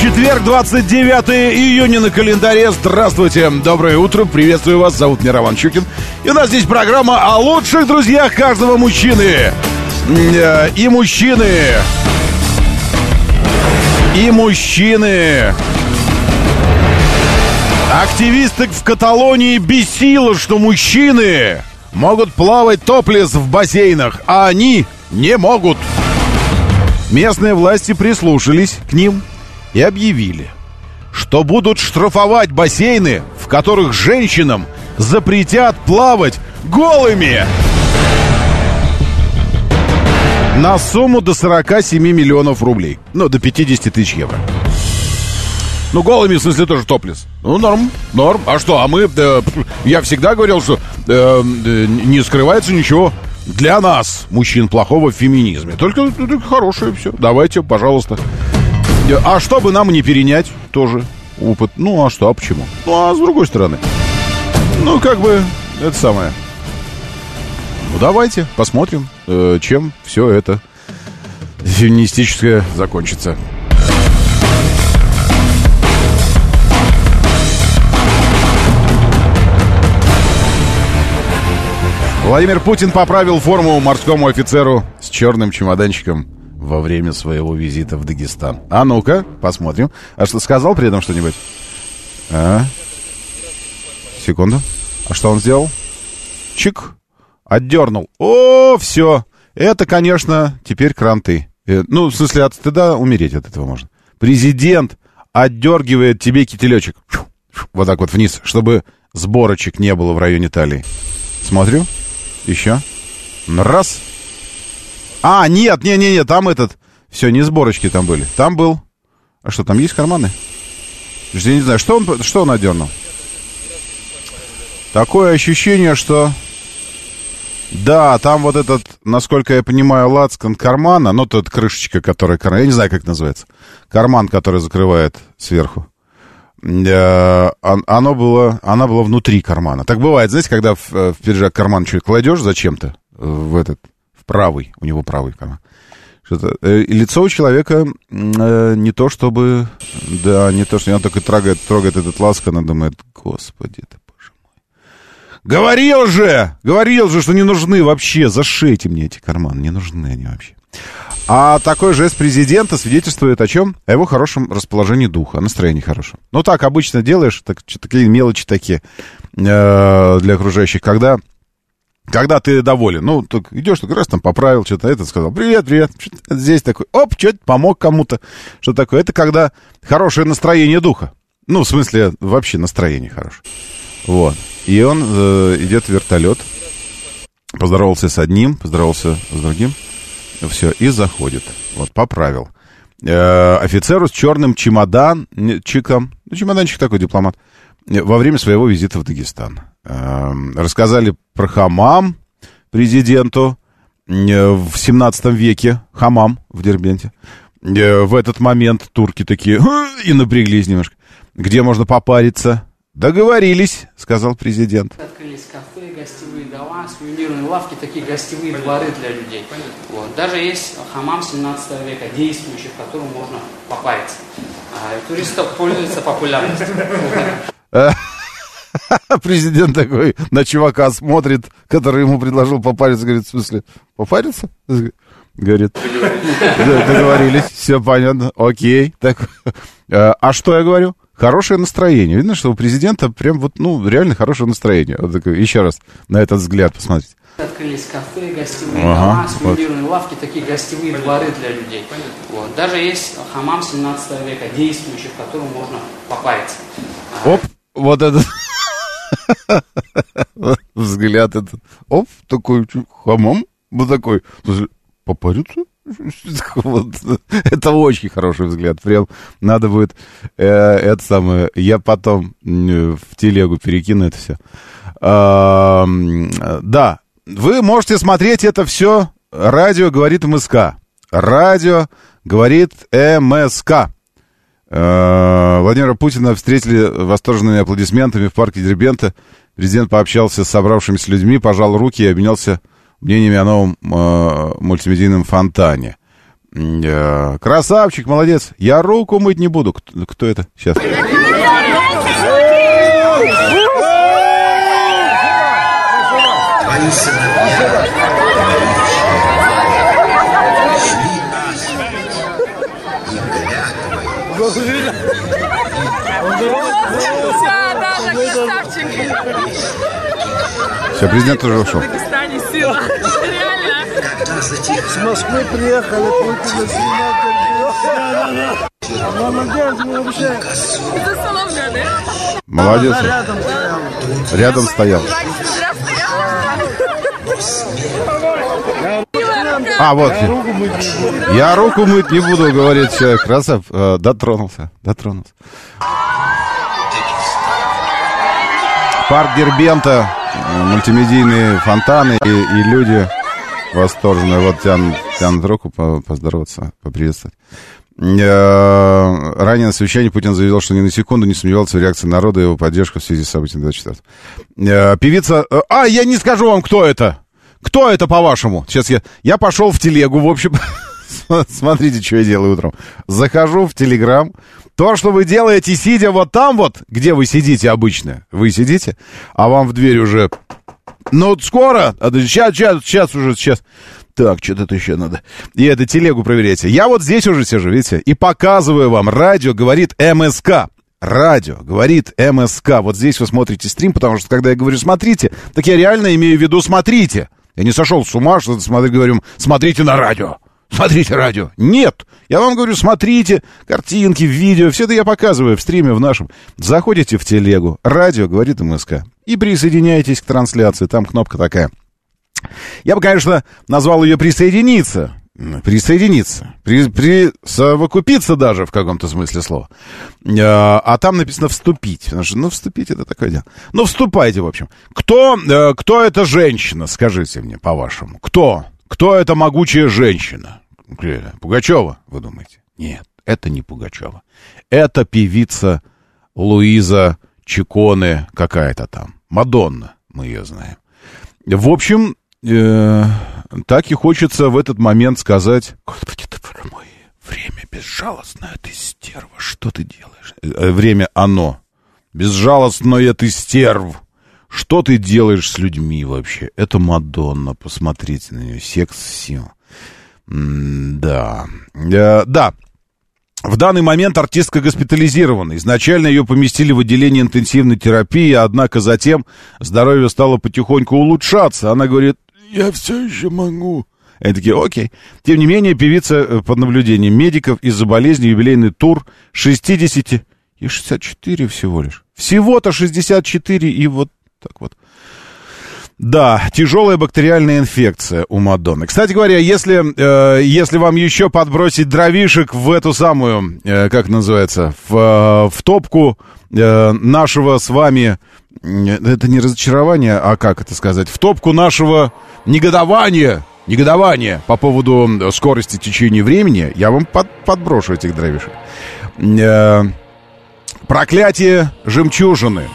Четверг, 29 июня на календаре. Здравствуйте, доброе утро, приветствую вас, зовут меня Роман Чукин. И у нас здесь программа о лучших друзьях каждого мужчины. Э, и мужчины, и мужчины. Активисты в Каталонии бесило, что мужчины могут плавать топлес в бассейнах, а они не могут. Местные власти прислушались к ним и объявили, что будут штрафовать бассейны, в которых женщинам запретят плавать голыми. На сумму до 47 миллионов рублей. Ну, до 50 тысяч евро. Ну, голыми, в смысле, тоже топлес. Ну, норм, норм. А что, а мы... Э, я всегда говорил, что э, э, не скрывается ничего для нас, мужчин, плохого в феминизме. Только, только хорошее все. Давайте, пожалуйста. А чтобы нам не перенять тоже опыт? Ну, а что, а почему? Ну, а с другой стороны. Ну, как бы, это самое. Ну, давайте, посмотрим, э, чем все это феминистическое закончится. Владимир Путин поправил форму морскому офицеру с черным чемоданчиком во время своего визита в Дагестан. А ну-ка, посмотрим. А что, сказал при этом что-нибудь? А? Секунду. А что он сделал? Чик. Отдернул. О, все. Это, конечно, теперь кранты. Э, ну, в смысле, от стыда умереть от этого можно. Президент отдергивает тебе кителечек. Вот так вот вниз, чтобы сборочек не было в районе талии. Смотрю. Еще. Раз. А, нет, не, не, не, там этот... Все, не сборочки там были. Там был... А что, там есть карманы? Я не знаю, что он, что он одернул? Такое ощущение, что... Да, там вот этот, насколько я понимаю, лацкан кармана, ну, тот крышечка, которая... Я не знаю, как называется. Карман, который закрывает сверху. Э, оно было, она была внутри кармана. Так бывает, знаете, когда в, в пиджак карман что-то кладешь зачем-то в этот правый, у него правый карман. Что-то, э, лицо у человека э, не то чтобы, да, не то, что он только трогает, трогает этот ласкан и думает, господи, это боже мой. Говорил же, говорил же, что не нужны вообще, зашейте мне эти карманы, не нужны они вообще. А такой жест президента свидетельствует о чем? О его хорошем расположении духа, о настроении хорошем. Ну, так обычно делаешь, так, такие мелочи такие э, для окружающих, когда когда ты доволен, ну, так идешь, так раз там поправил, что-то это сказал, привет, привет, здесь такой, оп, что-то помог кому-то, что такое. Это когда хорошее настроение духа. Ну, в смысле, вообще настроение хорошее. Вот. И он э, идет в вертолет, поздоровался с одним, поздоровался с другим, все, и заходит. Вот, поправил. Э, офицеру с черным чемоданчиком, ну, чемоданчик такой дипломат, во время своего визита в Дагестан. Эм, рассказали про хамам президенту э, в 17 веке. Хамам в Дербенте. Э, в этот момент турки такие и напряглись немножко. Где можно попариться? Договорились, сказал президент. Открылись кафе, гостевые дома, сувенирные лавки, такие гостевые дворы для людей. Вот. Даже есть хамам 17 века, действующий, в котором можно попариться. А туристов пользуется популярностью. Президент такой на чувака смотрит, который ему предложил попариться, говорит, в смысле, попариться? Говорит, договорились, все понятно, окей. Так, э, а что я говорю? Хорошее настроение. Видно, что у президента прям вот, ну, реально хорошее настроение. Вот такое, еще раз на этот взгляд посмотрите. Открылись кафе, гостевые ага, дома, сувенирные вот. лавки, такие гостевые дворы для людей. Вот. Даже есть хамам 17 века, действующий, в котором можно попариться. Оп, вот этот взгляд этот. Оп, такой хамам. Вот такой. Попариться? Вот. Это очень хороший взгляд. Прям надо будет э, это самое. Я потом э, в телегу перекину это все. А, да, вы можете смотреть это все. Радио говорит МСК. Радио говорит МСК. Э, Владимира Путина встретили восторженными аплодисментами в парке Дербента. Президент пообщался с собравшимися людьми, пожал руки и обменялся мнениями о новом э, мультимедийном фонтане. Э, красавчик, молодец. Я руку мыть не буду. Кто, кто это? Сейчас. Да, да, да, красавчик. Все, президент уже ушел. С Москвы приехали, Путина снимать. Молодец. Рядом. Рядом стоял. А, вот. Я руку мыть не буду, говорит человек. Красав. Э, дотронулся. Дотронулся. Парк Дербента, мультимедийные фонтаны и, и люди восторженные. Вот тянут, тянут руку по- поздороваться, поприветствовать. Э, Ранее на совещании Путин заявил, что ни на секунду не сомневался в реакции народа и его поддержку в связи с событием 24 Э, Певица... э, А, я не скажу вам, кто это. Кто это, по-вашему? Сейчас я... Я пошел в телегу, в общем... Смотрите, что я делаю утром. Захожу в Телеграм. То, что вы делаете, сидя вот там вот, где вы сидите обычно. Вы сидите, а вам в дверь уже... Ну, скоро. Сейчас, сейчас, сейчас уже, сейчас. Так, что-то еще надо. И это телегу проверяйте. Я вот здесь уже сижу, видите, и показываю вам. Радио говорит МСК. Радио говорит МСК. Вот здесь вы смотрите стрим, потому что когда я говорю «смотрите», так я реально имею в виду «смотрите». Я не сошел с ума, что смотри, говорю «смотрите на радио». Смотрите радио. Нет. Я вам говорю, смотрите картинки, видео. Все это я показываю в стриме в нашем. Заходите в телегу. Радио говорит МСК. И присоединяйтесь к трансляции. Там кнопка такая. Я бы, конечно, назвал ее «присоединиться». Присоединиться. При, присовокупиться даже, в каком-то смысле слова. А, а там написано «вступить». Потому что, ну, вступить — это такое дело. Ну, вступайте, в общем. Кто, э, кто эта женщина, скажите мне, по-вашему? Кто? Кто эта могучая женщина? Пугачева, вы думаете? Нет, это не Пугачева. Это певица Луиза Чиконе какая-то там. Мадонна, мы ее знаем. В общем, э, так и хочется в этот момент сказать, Господи, ты мой, время безжалостное, ты стерва, что ты делаешь? Э, время оно. Безжалостное ты стерв. Что ты делаешь с людьми вообще? Это Мадонна, посмотрите на нее, секс-сил. Да. Э, да, в данный момент артистка госпитализирована. Изначально ее поместили в отделение интенсивной терапии, однако затем здоровье стало потихоньку улучшаться. Она говорит, я все еще могу. Они такие, окей. Тем не менее, певица э, под наблюдением медиков из-за болезни юбилейный тур 60 и 64 всего лишь. Всего-то 64 и вот так вот. Да, тяжелая бактериальная инфекция у Мадонны. Кстати говоря, если, э, если вам еще подбросить дровишек в эту самую, э, как называется, в, э, в топку э, нашего с вами, э, это не разочарование, а как это сказать, в топку нашего негодования, негодования по поводу скорости течения времени, я вам под, подброшу этих дровишек. Э, проклятие жемчужины.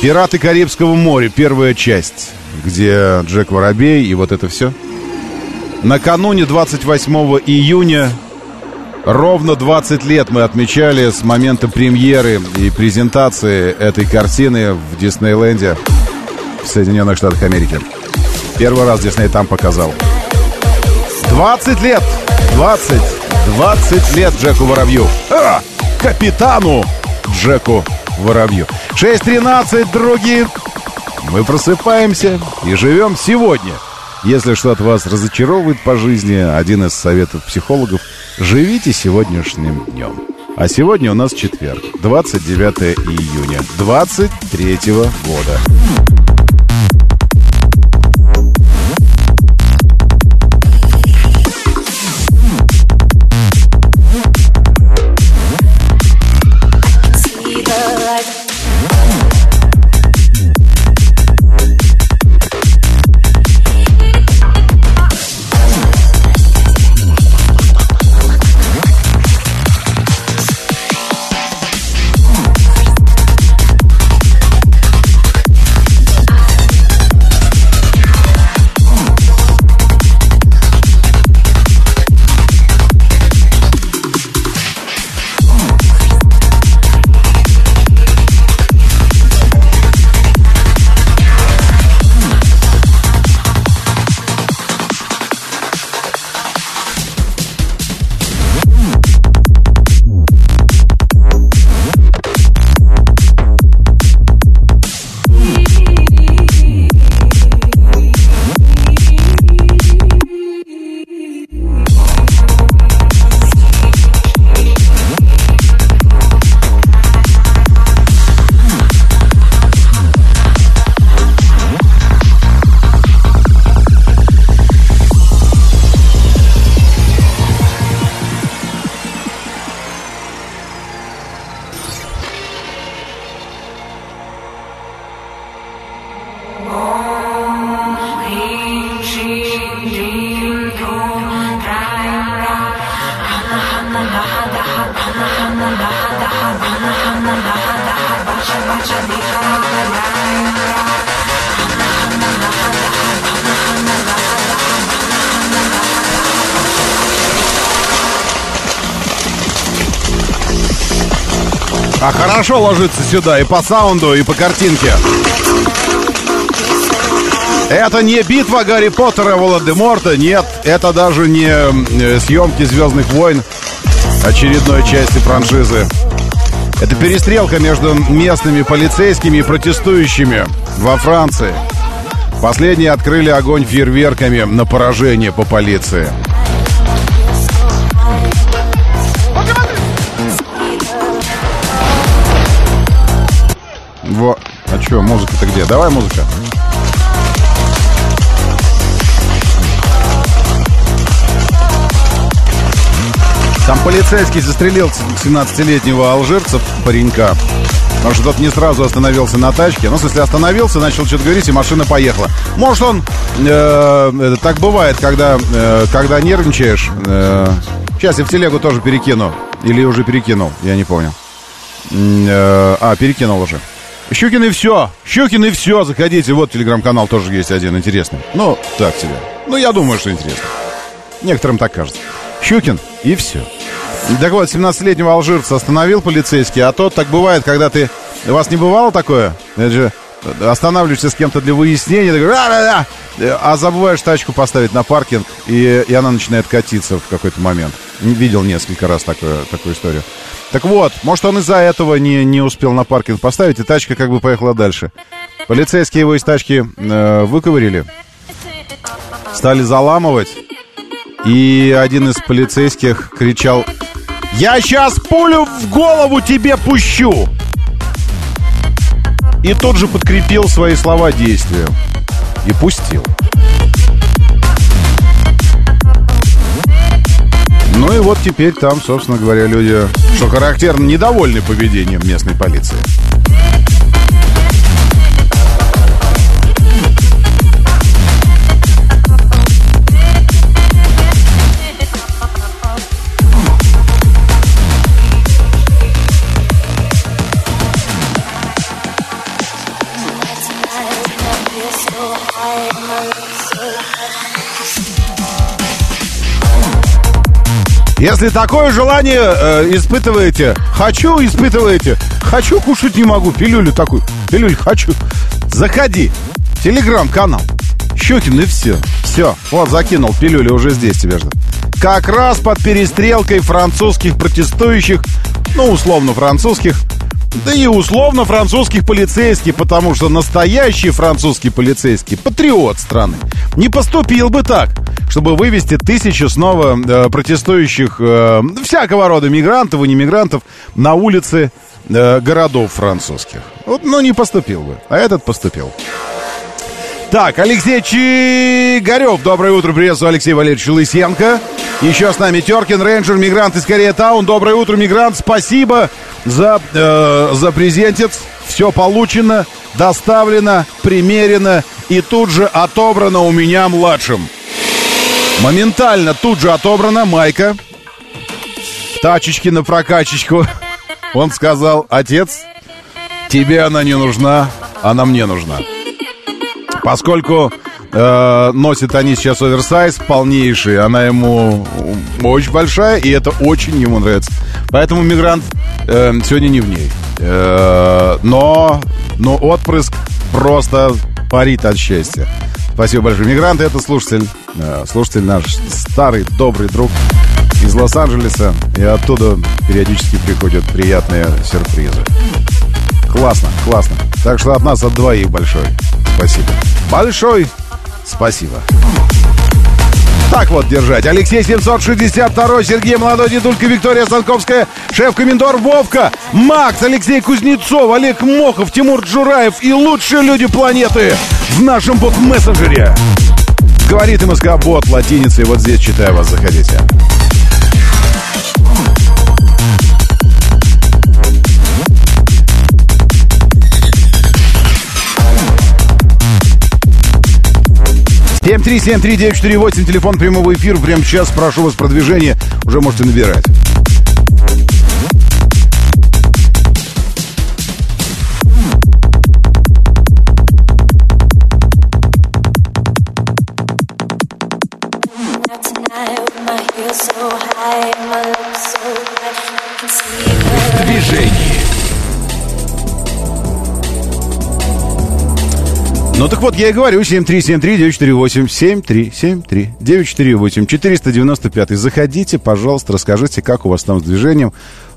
«Пираты Карибского моря», первая часть, где Джек Воробей и вот это все. Накануне 28 июня ровно 20 лет мы отмечали с момента премьеры и презентации этой картины в Диснейленде в Соединенных Штатах Америки. Первый раз Дисней там показал. 20 лет! 20! 20 лет Джеку Воробью! А! Капитану Джеку Воробью. 6.13, другие. Мы просыпаемся и живем сегодня. Если что-то вас разочаровывает по жизни, один из советов психологов – живите сегодняшним днем. А сегодня у нас четверг, 29 июня 23 года. Ложится сюда и по саунду, и по картинке. Это не битва Гарри Поттера и Волан-де-Морта, нет, это даже не э, съемки «Звездных войн» очередной части франшизы. Это перестрелка между местными полицейскими и протестующими во Франции. Последние открыли огонь фейерверками на поражение по полиции. Музыка-то где? Давай музыка. Там полицейский застрелил 17-летнего алжирца, паренька. Потому что тот не сразу остановился на тачке. Ну, в смысле, остановился, начал что-то говорить, и машина поехала. Может, он... э, так бывает, когда, э, когда нервничаешь. Э, сейчас я в телегу тоже перекину. Или уже перекинул, я не помню. Э, а, перекинул уже. Щукин и все. Щукин и все. Заходите. Вот телеграм-канал тоже есть один интересный. Ну, так себе. Ну, я думаю, что интересно. Некоторым так кажется. Щукин и все. Так вот, 17-летнего алжирца остановил полицейский, а тот так бывает, когда ты... У вас не бывало такое? Это же останавливаешься с кем-то для выяснения, такой, «Ра-ра-ра!» а забываешь тачку поставить на паркинг, и, и она начинает катиться в какой-то момент. Видел несколько раз такую, такую историю. Так вот, может, он из-за этого не, не успел на паркинг поставить, и тачка как бы поехала дальше. Полицейские его из тачки э, выковырили, стали заламывать, и один из полицейских кричал «Я сейчас пулю в голову тебе пущу!» И тут же подкрепил свои слова действием. И пустил. Ну и вот теперь там, собственно говоря, люди, что характерно, недовольны поведением местной полиции. Если такое желание э, испытываете, хочу испытываете, хочу кушать не могу, пилюлю такую, пилюлю хочу, заходи, телеграм-канал, Щукин и все, все, вот закинул пилюлю, уже здесь тебя ждет. Как раз под перестрелкой французских протестующих, ну, условно французских, да и условно французских полицейских, потому что настоящий французский полицейский, патриот страны, не поступил бы так, чтобы вывести тысячи снова э, протестующих э, всякого рода мигрантов и немигрантов на улицы э, городов французских. Вот, ну, не поступил бы, а этот поступил. Так, Алексей Чигарев, доброе утро, приветствую Алексей Валерьевич Лысенко. Еще с нами Теркин, рейнджер, мигрант из Корея Таун. Доброе утро, мигрант, спасибо за, э, за презентец. Все получено, доставлено, примерено и тут же отобрано у меня младшим. Моментально тут же отобрана майка. Тачечки на прокачечку. Он сказал, отец, тебе она не нужна, она мне нужна. Поскольку э, носит они сейчас оверсайз полнейший, она ему очень большая, и это очень ему нравится. Поэтому мигрант э, сегодня не в ней. Э, но, но отпрыск просто парит от счастья. Спасибо большое. Мигрант это слушатель, э, слушатель наш старый добрый друг из Лос-Анджелеса, и оттуда периодически приходят приятные сюрпризы. Классно, классно. Так что от нас от двоих большой. Спасибо. Большой спасибо. Так вот держать. Алексей 762, Сергей Молодой, Дедулька, Виктория Санковская, шеф-комендор Вовка, Макс, Алексей Кузнецов, Олег Мохов, Тимур Джураев и лучшие люди планеты в нашем бот-мессенджере. Говорит МСК Бот латиницей. Вот здесь читаю вас, заходите. Семь три семь три девять четыре восемь телефон прямого эфира. Прямо сейчас прошу вас продвижение. Уже можете набирать. Ну так вот, я и говорю, 7373948, 7373948, 495. Заходите, пожалуйста, расскажите, как у вас там с движением.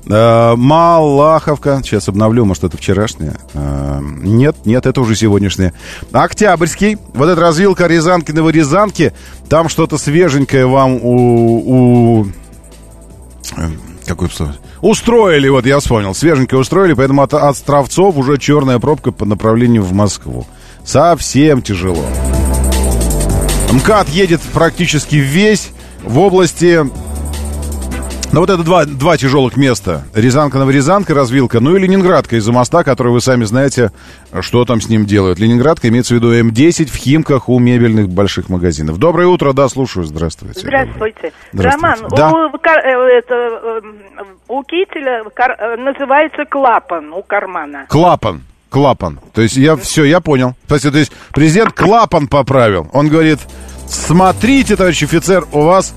Э, Малаховка, сейчас обновлю, может, это вчерашняя. Э, Нет, нет, это уже сегодняшняя. Октябрьский, вот эта развилка Рязанки-Новорязанки, там что-то свеженькое вам у... у э, какое слово? Устроили, вот я вспомнил, свеженькое устроили, поэтому от, от Стравцов уже черная пробка по направлению в Москву. Совсем тяжело. МКАД едет практически весь в области... Ну, вот это два, два тяжелых места. Рязанка-Новорязанка, развилка. Ну и Ленинградка из-за моста, который вы сами знаете, что там с ним делают. Ленинградка имеется в виду М10 в Химках у мебельных больших магазинов. Доброе утро, да, слушаю, здравствуйте. Здравствуйте. Здравствуйте. Роман, Да. у, э, это, э, у кителя э, называется клапан у кармана. Клапан. Клапан. То есть я все, я понял. Спасибо. То есть президент клапан поправил. Он говорит, смотрите, товарищ офицер, у вас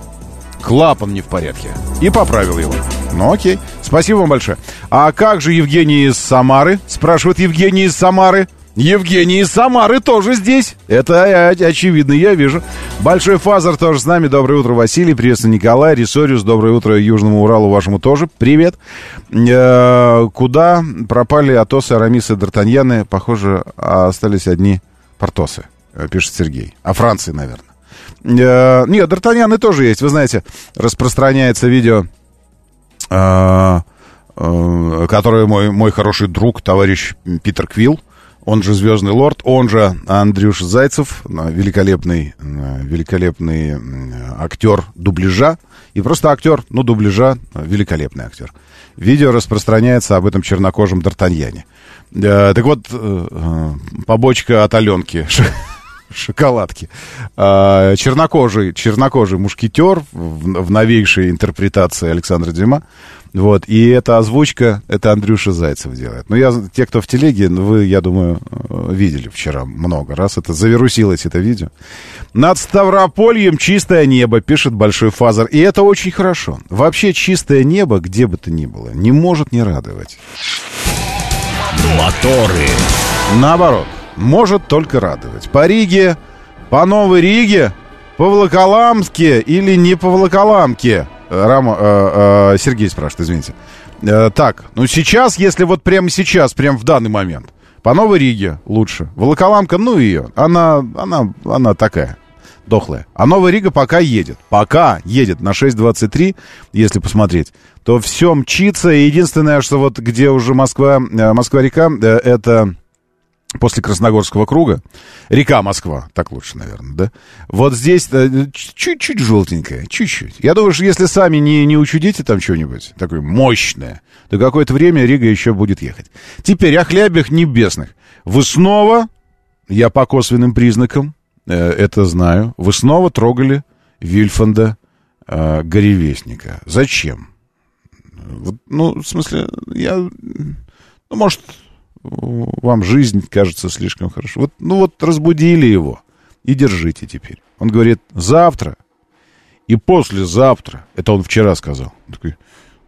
клапан не в порядке. И поправил его. Ну окей. Спасибо вам большое. А как же Евгений из Самары? Спрашивает Евгений из Самары. Евгений из Самары тоже здесь. Это э, очевидно, я вижу. Большой Фазер тоже с нами. Доброе утро, Василий. Приветствую, Николай. Рисориус. Доброе утро Южному Уралу вашему тоже. Привет. Э, куда пропали Атосы, Арамисы, Д'Артаньяны? Похоже, остались одни Портосы, э, пишет Сергей. А Франции, наверное. Э, нет, Д'Артаньяны тоже есть. Вы знаете, распространяется видео э, э, которое мой, мой хороший друг, товарищ Питер Квилл, он же Звездный Лорд, он же Андрюш Зайцев, э, великолепный, э, великолепный э, актер дубляжа, и просто актер, ну, дубляжа, великолепный актер. Видео распространяется об этом чернокожем Д'Артаньяне. Так вот, побочка от Аленки, шоколадки. А, чернокожий, чернокожий мушкетер в, в новейшей интерпретации Александра Дюма. Вот, и эта озвучка, это Андрюша Зайцев делает. Ну, я, те, кто в телеге, ну, вы, я думаю, э, видели вчера много раз. Это завирусилось, это видео. Над Ставропольем чистое небо, пишет Большой Фазер. И это очень хорошо. Вообще чистое небо, где бы то ни было, не может не радовать. Моторы. Наоборот, может только радовать. По Риге, по Новой Риге, по Волоколамске или не по Волоколамке? Рама, э, э, Сергей спрашивает, извините. Э, так, ну сейчас, если вот прямо сейчас, прямо в данный момент, по Новой Риге лучше. Волоколамка, ну ее, она, она, она такая, дохлая. А Новая Рига пока едет. Пока едет на 6.23, если посмотреть, то все мчится. Единственное, что вот где уже Москва, э, Москва-река, э, это после Красногорского круга, река Москва, так лучше, наверное, да? Вот здесь э, чуть-чуть желтенькая, чуть-чуть. Я думаю, что если сами не, не учудите там что-нибудь такое мощное, то какое-то время Рига еще будет ехать. Теперь о хлябях небесных. Вы снова, я по косвенным признакам э, это знаю, вы снова трогали Вильфанда э, Горевестника. Зачем? Вот, ну, в смысле, я... Ну, может, вам жизнь кажется слишком хорошо. Вот, ну вот разбудили его и держите теперь. Он говорит, завтра и послезавтра. Это он вчера сказал. Он такой,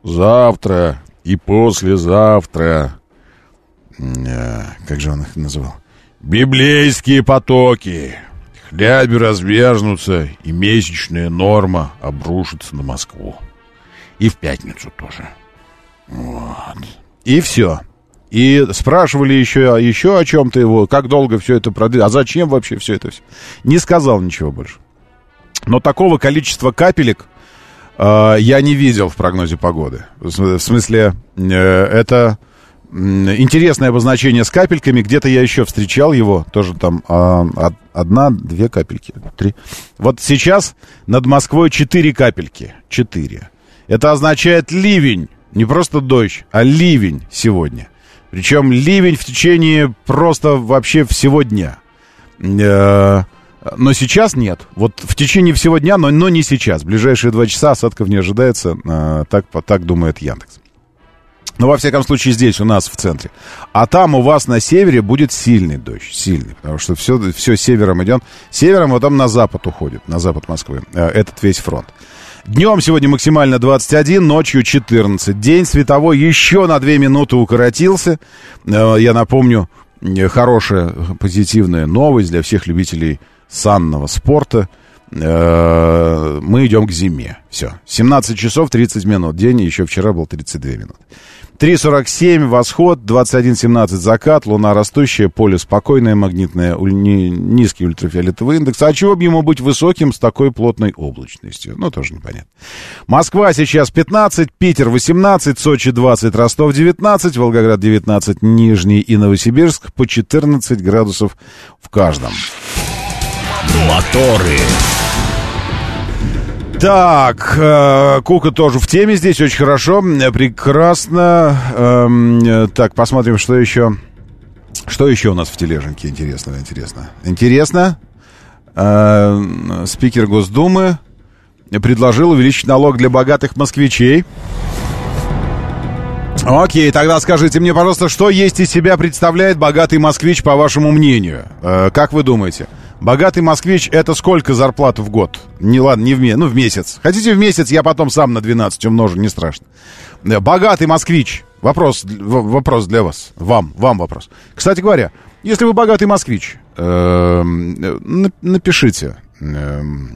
завтра и послезавтра. Э, Как же он их называл? Библейские потоки. Хляби развяжнутся, и месячная норма обрушится на Москву. И в пятницу тоже. Вот. И все. И спрашивали еще, еще о чем-то его, как долго все это продлится, а зачем вообще все это все. Не сказал ничего больше. Но такого количества капелек э, я не видел в прогнозе погоды. В см- в смысле, э, это интересное обозначение с капельками. Где-то я еще встречал его, тоже там а, од- одна, две капельки, три. Вот сейчас над Москвой четыре капельки. Четыре. Это означает ливень. Не просто дождь, а ливень сегодня. Причем ливень в течение просто вообще всего дня. Э, Но сейчас нет. Вот в течение всего дня, но, но не сейчас. В ближайшие два часа осадков не ожидается. э, Так, так думает Яндекс. Но, во всяком случае, здесь, у нас, в центре. А там у вас на севере будет сильный дождь. Сильный. Потому что все, все севером идет. Севером вот там на запад уходит. На запад Москвы. э, Этот весь фронт. Днем сегодня максимально 21, ночью 14. День световой еще на 2 минуты укоротился. Э, Я напомню, э, хорошая, позитивная новость для всех любителей санного спорта. Э, Мы идем к зиме. Все. 17 часов 30 минут. День еще вчера был 32 минуты. 3.47 восход, 21.17 закат, луна растущая, поле спокойное, магнитное, низкий ультрафиолетовый индекс. А чего бы ему быть высоким с такой плотной облачностью? Ну, тоже непонятно. Москва сейчас 15, Питер 18, Сочи 20, Ростов 19, Волгоград 19, Нижний и Новосибирск по 14 градусов в каждом. Моторы. Так, э, Кука тоже в теме здесь, очень хорошо, прекрасно. Эм, так, посмотрим, что еще. Что еще у нас в тележеньке интересного, интересно? Интересно. Э, спикер Госдумы предложил увеличить налог для богатых москвичей. Окей, тогда скажите мне, пожалуйста, что есть из себя представляет богатый москвич, по вашему мнению? Э, как вы думаете? Богатый москвич это сколько зарплату в год? Не ладно, не в месяц, ну в месяц. Хотите в месяц, я потом сам на 12 умножу, не страшно. Э, Богатый москвич. Вопрос, вопрос для вас. Вам, вам вопрос. Кстати говоря, если вы богатый москвич, эм, э, на- напишите эм,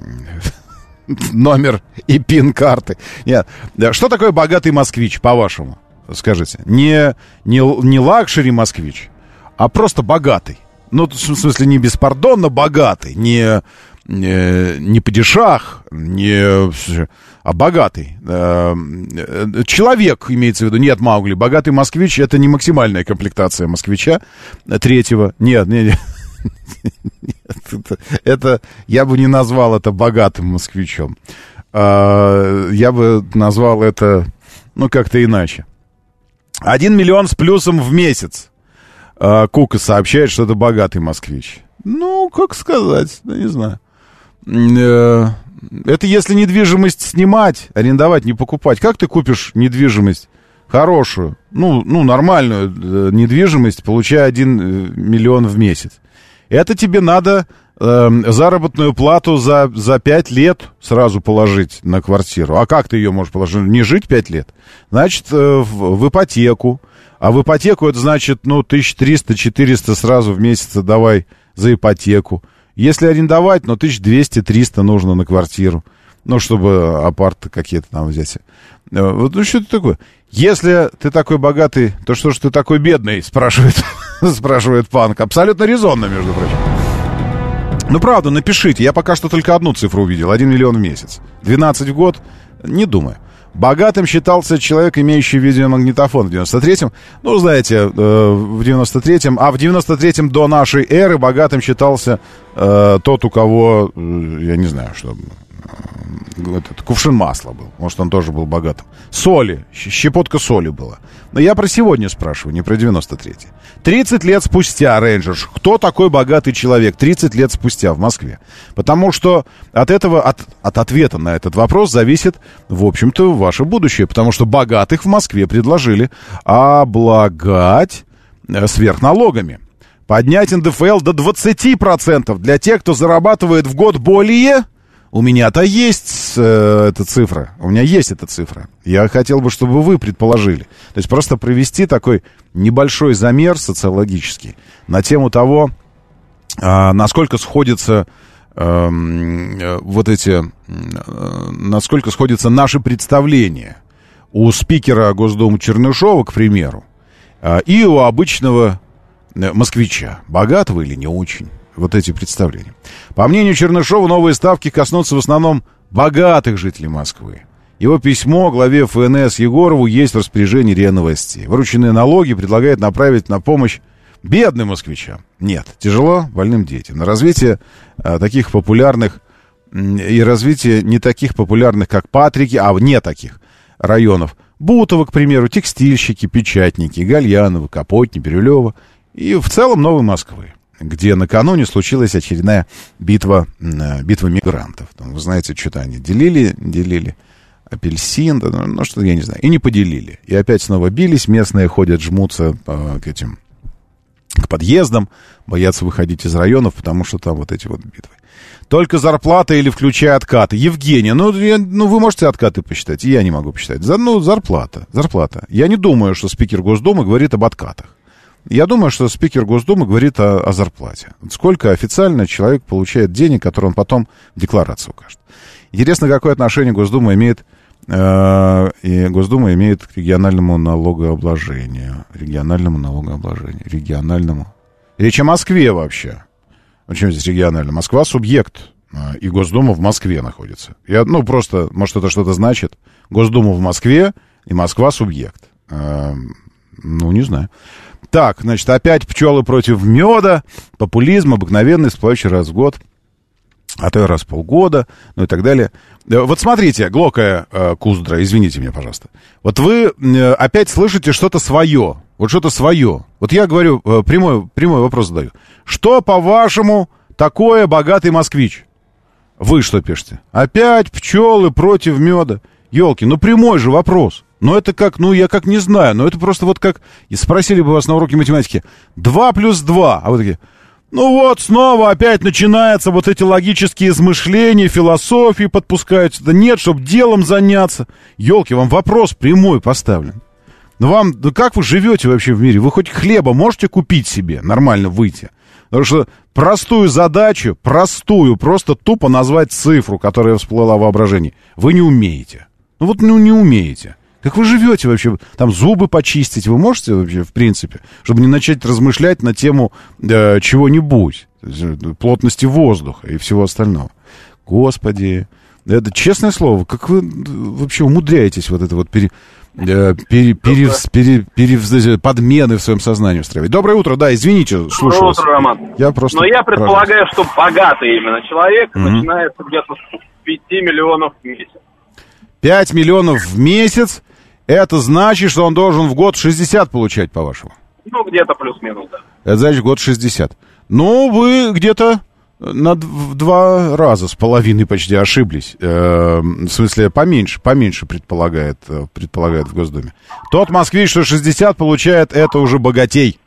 номер и пин карты. Нет. Да, Что такое богатый москвич, по-вашему? Скажите. Не, не, не luxury москвич, а просто богатый. Ну, в смысле, не беспардонно богатый, не, не, не падишах, не, а богатый. Э, э, Человек, имеется в виду, нет, Маугли. Богатый москвич — это не максимальная комплектация москвича э, третьего. Нет, нет, нет. Это, это- я бы не назвал это богатым москвичом. А, я бы назвал это, ну, как-то иначе. Один миллион с плюсом в месяц. А, Кука сообщает, что это богатый москвич. Ну, как сказать, да не знаю. Э, Это если недвижимость снимать, арендовать, не покупать. Как ты купишь недвижимость хорошую, ну, ну нормальную э, недвижимость, получая 1 миллион в месяц? Это тебе надо э, заработную плату за, за 5 лет сразу положить на квартиру. А как ты ее можешь положить? Не жить 5 лет. Значит, э, в, в ипотеку. А в ипотеку это значит, ну, 1300-400 сразу в месяц давай за ипотеку. Если арендовать, ну, 1200-300 нужно на квартиру. Ну, чтобы апарты какие-то там взять. Э, Вот, ну, что это такое? Если ты такой богатый, то что ж ты такой бедный, спрашивает, спрашивает Панк. Абсолютно резонно, между прочим. Ну, правда, напишите. Я пока что только одну цифру увидел. 1 миллион в месяц. 12 в год. Не думаю. Богатым считался человек, имеющий видеомагнитофон в 93-м. Ну, знаете, э, в 93-м... А в 93-м до нашей эры богатым считался э, тот, у кого... э, я не знаю, что... Этот, кувшин масла был. Может, он тоже был богатым. Соли. Щепотка соли была. Но я про сегодня спрашиваю, не про 93-й. 30 лет спустя, Рейнджерш, кто такой богатый человек 30 лет спустя в Москве? Потому что от этого, от, от ответа на этот вопрос зависит, в общем-то, ваше будущее. Потому что богатых в Москве предложили облагать э, сверхналогами. Поднять НДФЛ до 20% для тех, кто зарабатывает в год более... У меня-то есть э, эта цифра. У меня есть эта цифра. Я хотел бы, чтобы вы предположили. То есть просто провести такой небольшой замер социологический на тему того, а, насколько сходятся эм, э, вот эти, э, насколько сходятся наши представления у спикера Госдумы Чернышова, к примеру, а, и у обычного э, москвича, богатого или не очень. Вот эти представления. По мнению Чернышова, новые ставки коснутся в основном богатых жителей Москвы. Его письмо главе ФНС Егорову есть в распоряжении РИА Новостей. Вырученные налоги предлагает направить на помощь бедным москвичам. Нет, тяжело больным детям. На развитие а, таких популярных и развитие не таких популярных, как Патрики, а не таких районов. Бутово, к примеру, текстильщики, печатники, Гальянова, Капотни, Бирюлева и в целом Новой Москвы, где накануне случилась очередная битва, э, битва мигрантов. Вы знаете, что-то они делили, делили апельсин, ну, ну, что я не знаю, и не поделили. И опять снова бились, местные ходят, жмутся э, к этим, к подъездам, боятся выходить из районов, потому что там вот эти вот битвы. Только зарплата или включая откаты. Евгения, ну, я- ну вы можете откаты посчитать, я не могу посчитать. За, ну, зарплата, зарплата. Я не думаю, что спикер Госдумы говорит об откатах. Я думаю, что спикер Госдумы говорит о, о зарплате. Сколько официально человек получает денег, которые он потом в декларации укажет. Интересно, какое отношение Госдума имеет, э, и Госдума имеет к региональному налогообложению. Региональному налогообложению. Региональному. Речь о Москве вообще. Ну, чем здесь регионально? Москва субъект, а, и Госдума в Москве находится. Я, ну, просто, может, это что-то значит. Госдума в Москве, и Москва субъект. А, ну, не знаю. Так, значит, опять пчелы против меда, популизм обыкновенный, всплывающий раз в год, а то и раз в полгода, ну и так далее. Э, Вот смотрите, Глокая э, Куздра, извините меня, пожалуйста. Вот вы э, опять слышите что-то свое, вот что-то свое. Вот я говорю, э, прямой, прямой вопрос задаю. Что, по-вашему, такое богатый москвич? Вы что пишете? Опять пчелы против меда. Елки, ну прямой же вопрос. Ну это как, ну я как не знаю, но это просто вот как, и спросили бы вас на уроке математики, 2 плюс 2, а вы такие, ну вот, снова опять начинаются вот эти логические измышления, философии подпускаются. Да нет, чтобы делом заняться. Елки, вам вопрос прямой поставлен. Ну вам, да как вы живете вообще в мире? Вы хоть хлеба можете купить себе, нормально выйти? Потому что простую задачу, простую, просто тупо назвать цифру, которая всплыла в воображении, вы не умеете. Ну вот ну, не умеете. Как вы живете вообще? Там зубы почистить вы можете вообще, в принципе? Чтобы не начать размышлять на тему э, чего-нибудь. Э, Плотности воздуха и всего остального. Господи. Это честное слово, как вы э, вообще умудряетесь вот это вот пере, э, пере- пере- пере- пере- подмены в своем сознании устраивать? Доброе утро, да, извините, слушаю Доброе вас. утро, Роман. Я просто... Но я предполагаю, что богатый именно человек Мгм. начинается где-то с 5 миллионов в месяц. 5 миллионов в месяц, это значит, что он должен в год 60 получать, по-вашему? Ну, где-то плюс-минус, да. Это значит год 60. Ну, вы где-то на два раза с половиной почти ошиблись. Э, в смысле, поменьше, поменьше предполагает, э, предполагает в Госдуме. Тот москвич, что 60 получает, это уже богатей.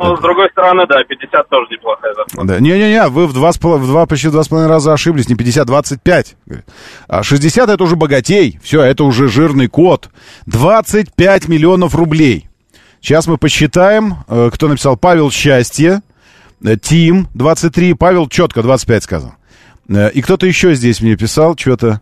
Но, с другой стороны, да, 50 тоже неплохая зарплата. Да. Не-не-не, вы в два, в два, почти два с половиной раза ошиблись, не 50, 25. Говорит. А 60 это уже богатей, все, это уже жирный код. 25 миллионов рублей. Сейчас мы посчитаем, э, кто написал Павел Счастье, э, Тим 23, Павел четко 25 сказал. Э, И кто-то еще здесь мне писал, что-то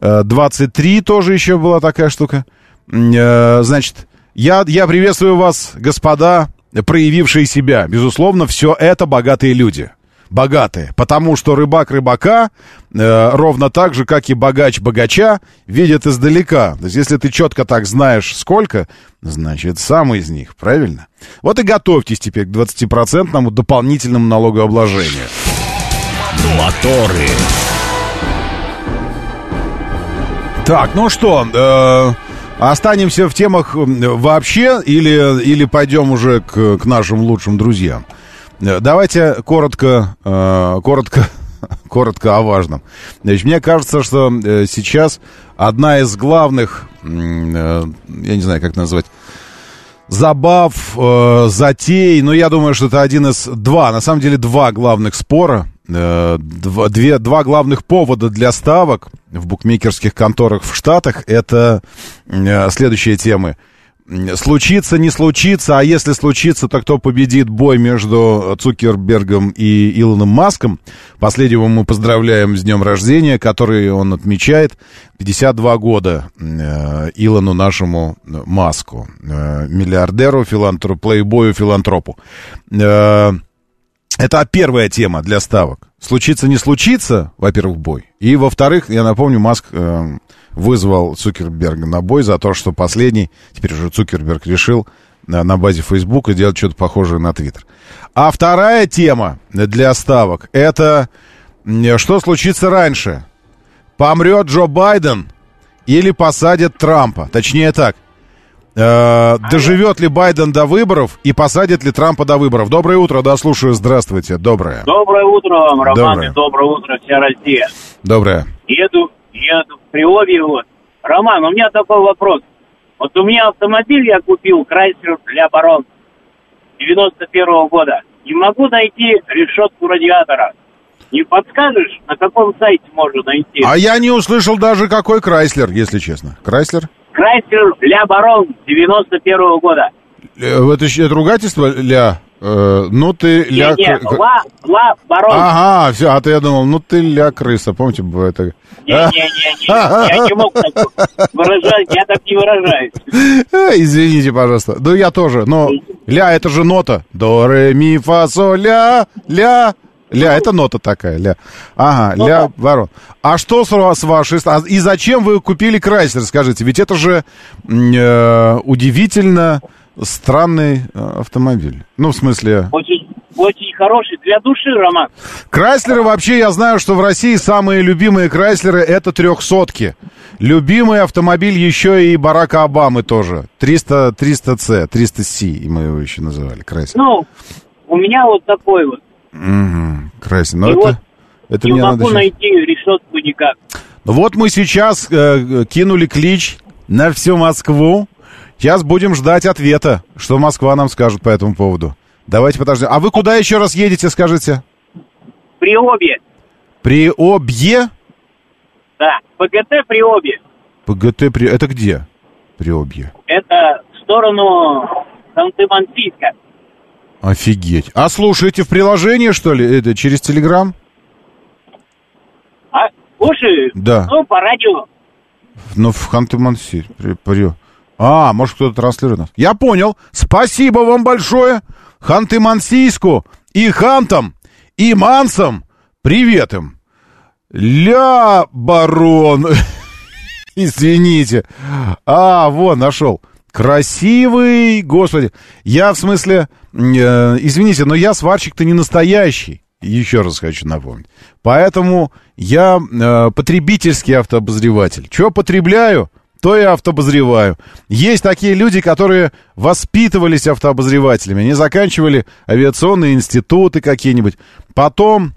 23 тоже еще была такая штука. Значит, я, я приветствую вас, господа, проявившие себя. Безусловно, все это богатые люди. Богатые. Потому что рыбак рыбака, э, ровно так же, как и богач богача, видит издалека. То есть, если ты четко так знаешь, сколько, значит, сам из них, правильно? Вот и готовьтесь теперь к 20% дополнительному налогообложению. Моторы. Так, ну что, э, останемся в темах вообще или, или пойдем уже к, к нашим лучшим друзьям? Э, Давайте коротко, э, коротко, коротко о важном. Значит, мне кажется, что э, сейчас одна из главных, я не знаю, как назвать, забав, затей, но я думаю, что это один из два, на самом деле два главных спора, два, две, два главных повода для ставок в букмекерских конторах в Штатах. Это э, следующие темы. Случится, не случится, а если случится, то кто победит бой между Цукербергом и Илоном Маском? Последнего мы поздравляем с днем рождения, который он отмечает. 52 года э, Илону нашему э, Маску, э, миллиардеру, филантропу, плейбою, филантропу. Э, это первая тема для ставок. Случится, не случится, во-первых, бой. И, во-вторых, я напомню, Маск э, вызвал Цукерберга на бой за то, что последний, теперь уже Цукерберг решил э, на базе Фейсбука делать что-то похожее на Твиттер. А вторая тема для ставок, это что случится раньше? Помрет Джо Байден или посадят Трампа? Точнее так, Э, доживет ли Байден до выборов и посадит ли Трампа до выборов? Доброе утро, да, слушаю, здравствуйте, доброе. Доброе утро вам, Роман, Доброе. и доброе утро, вся Россия. Доброе. Еду, еду в Приобье, вот. Роман, у меня такой вопрос. Вот у меня автомобиль я купил, Chrysler LeBaron. 91 года. Не могу найти решетку радиатора. Не подскажешь, на каком сайте можно найти? А я не услышал даже какой Chrysler, если честно. Chrysler? Chrysler LeBaron 91 года. Это, это ругательство, ля? Э, ну ты ля... Не, не, Ла, Ла Барон. Ага, все, а то я думал, ну ты ля крыса, помните, бывает так? Не-не-не, я не мог так выражать, я так не выражаюсь. Э, Извините, пожалуйста. Ну, я тоже, но ля, это же нота. До, ре, ми, фа, со, ля, ля. Ля, это нота такая, ля. Ага, ля, ворон. А что с с вашей... а И зачем вы купили Крайслер, скажите? Ведь это же э, удивительно странный э, автомобиль. Ну, в смысле... Очень, очень хороший для души, Роман. Крайслеры вообще, я знаю, что в России самые любимые Крайслеры это трехсотки. Любимый автомобиль еще и Барака Обамы тоже. 300, 300C, 300C, мы его еще называли, Крайслер. Ну, у меня вот такой вот. Угу, Крайслер. Ну, И это, вот это не мне надо... найти решетку никак. Ну, Вот мы сейчас э, кинули клич на всю Москву. Сейчас будем ждать ответа, что Москва нам скажет по этому поводу. Давайте подождем. А вы куда еще раз едете, скажите? При обе, При Обье? да, ПГТ при обе. ПГТ при... Это где? При Обье. Это в сторону Санты-Мансийска. Офигеть. А слушаете в приложении, что ли? Это через Телеграм? А, слушай, Да. ну, по радио. Ну, в при- А, может, кто-то транслирует нас. Я понял. Спасибо вам большое. Ханты-Мансийску и Хантам, и Мансам. Привет им. Ля, барон. Извините. А, вот, нашел. Красивый, господи. Я, в смысле, э, извините, но я сварщик-то не настоящий. Еще раз хочу напомнить. Поэтому я э, потребительский автообозреватель. Что потребляю, то и автобозреваю. Есть такие люди, которые воспитывались автообозревателями. Они заканчивали авиационные институты какие-нибудь. Потом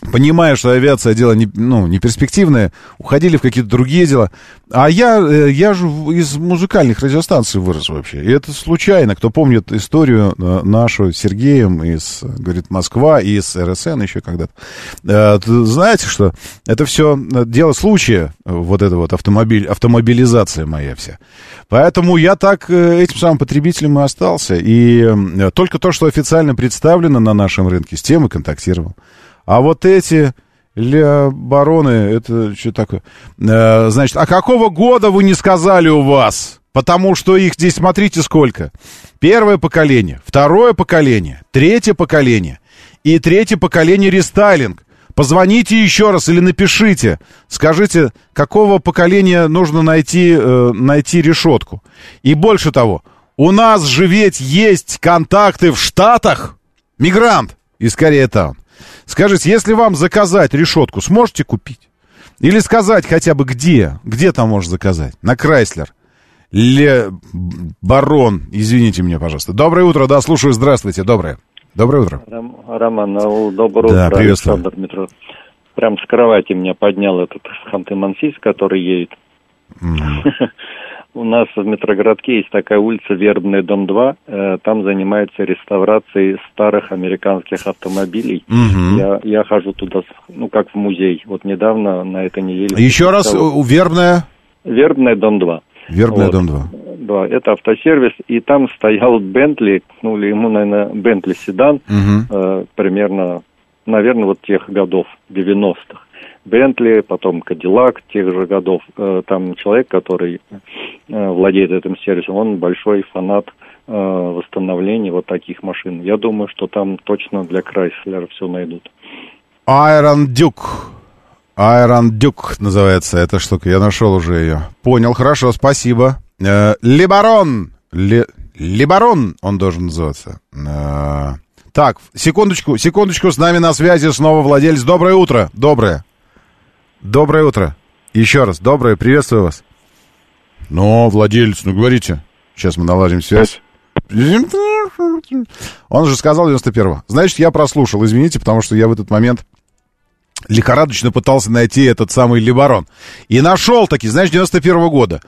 понимая, что авиация дело не, ну, не перспективное, уходили в какие-то другие дела. А я, э, я же из музыкальных радиостанций вырос вообще. И это случайно. Кто помнит историю э, нашу с Сергеем из, говорит, Москва, и из РСН еще когда-то. Э, Знаете, что это все дело случая, вот эта вот автомобиль, автомобилизация моя вся. Поэтому я так этим самым потребителем и остался. И только то, что официально представлено на нашем рынке, с тем и контактировал. А вот эти ля бароны, это что такое? Э, значит, а какого года вы не сказали у вас? Потому что их здесь, смотрите, сколько. Первое поколение, второе поколение, третье поколение и третье поколение рестайлинг. Позвоните еще раз или напишите. Скажите, какого поколения нужно найти, э, найти решетку. И больше того, у нас же ведь есть контакты в Штатах. Мигрант из Кореятаун. Скажите, если вам заказать решетку, сможете купить? Или сказать хотя бы где? Где там можно заказать? На Крайслер. Ле... Барон, извините меня, пожалуйста. Доброе утро, да, слушаю, здравствуйте, доброе. Доброе утро. Ром- Роман, ну, доброе Да, утро, приветствую. Александр Метро. Прям с кровати меня поднял этот Ханты-Мансийск, который едет. У нас в метрогородке есть такая улица Вербный дом 2. Э, Там занимаются реставрацией старых американских автомобилей. Мгм. Я, я хожу туда, ну, как в музей. Вот недавно на этой неделе... Еще раз, у- Вербная. Вербный дом 2. Вербная, Вот. дом 2. Да, это автосервис. И там стоял Бентли, ну, или ему, наверное, Бентли седан, Мгм. э, примерно, наверное, вот тех годов, 90-х. Бентли, потом Кадиллак тех же годов. Э, Там человек, который э, владеет этим сервисом, он большой фанат э, восстановления вот таких машин. Я думаю, что там точно для Крайслера все найдут. Iron Duke. Iron Duke называется эта штука. Я нашел уже ее. Понял, хорошо, спасибо. Либарон. Либарон он должен называться. Так, секундочку, секундочку, с нами на связи снова владелец. Доброе утро. Доброе. Доброе утро. Еще раз, доброе, приветствую вас. Ну, владелец, ну говорите. Сейчас мы наладим связь. Он же сказал 91-го. Значит, я прослушал, извините, потому что я в этот момент лихорадочно пытался найти этот самый Либорон. И нашел таки, знаешь, 91 года.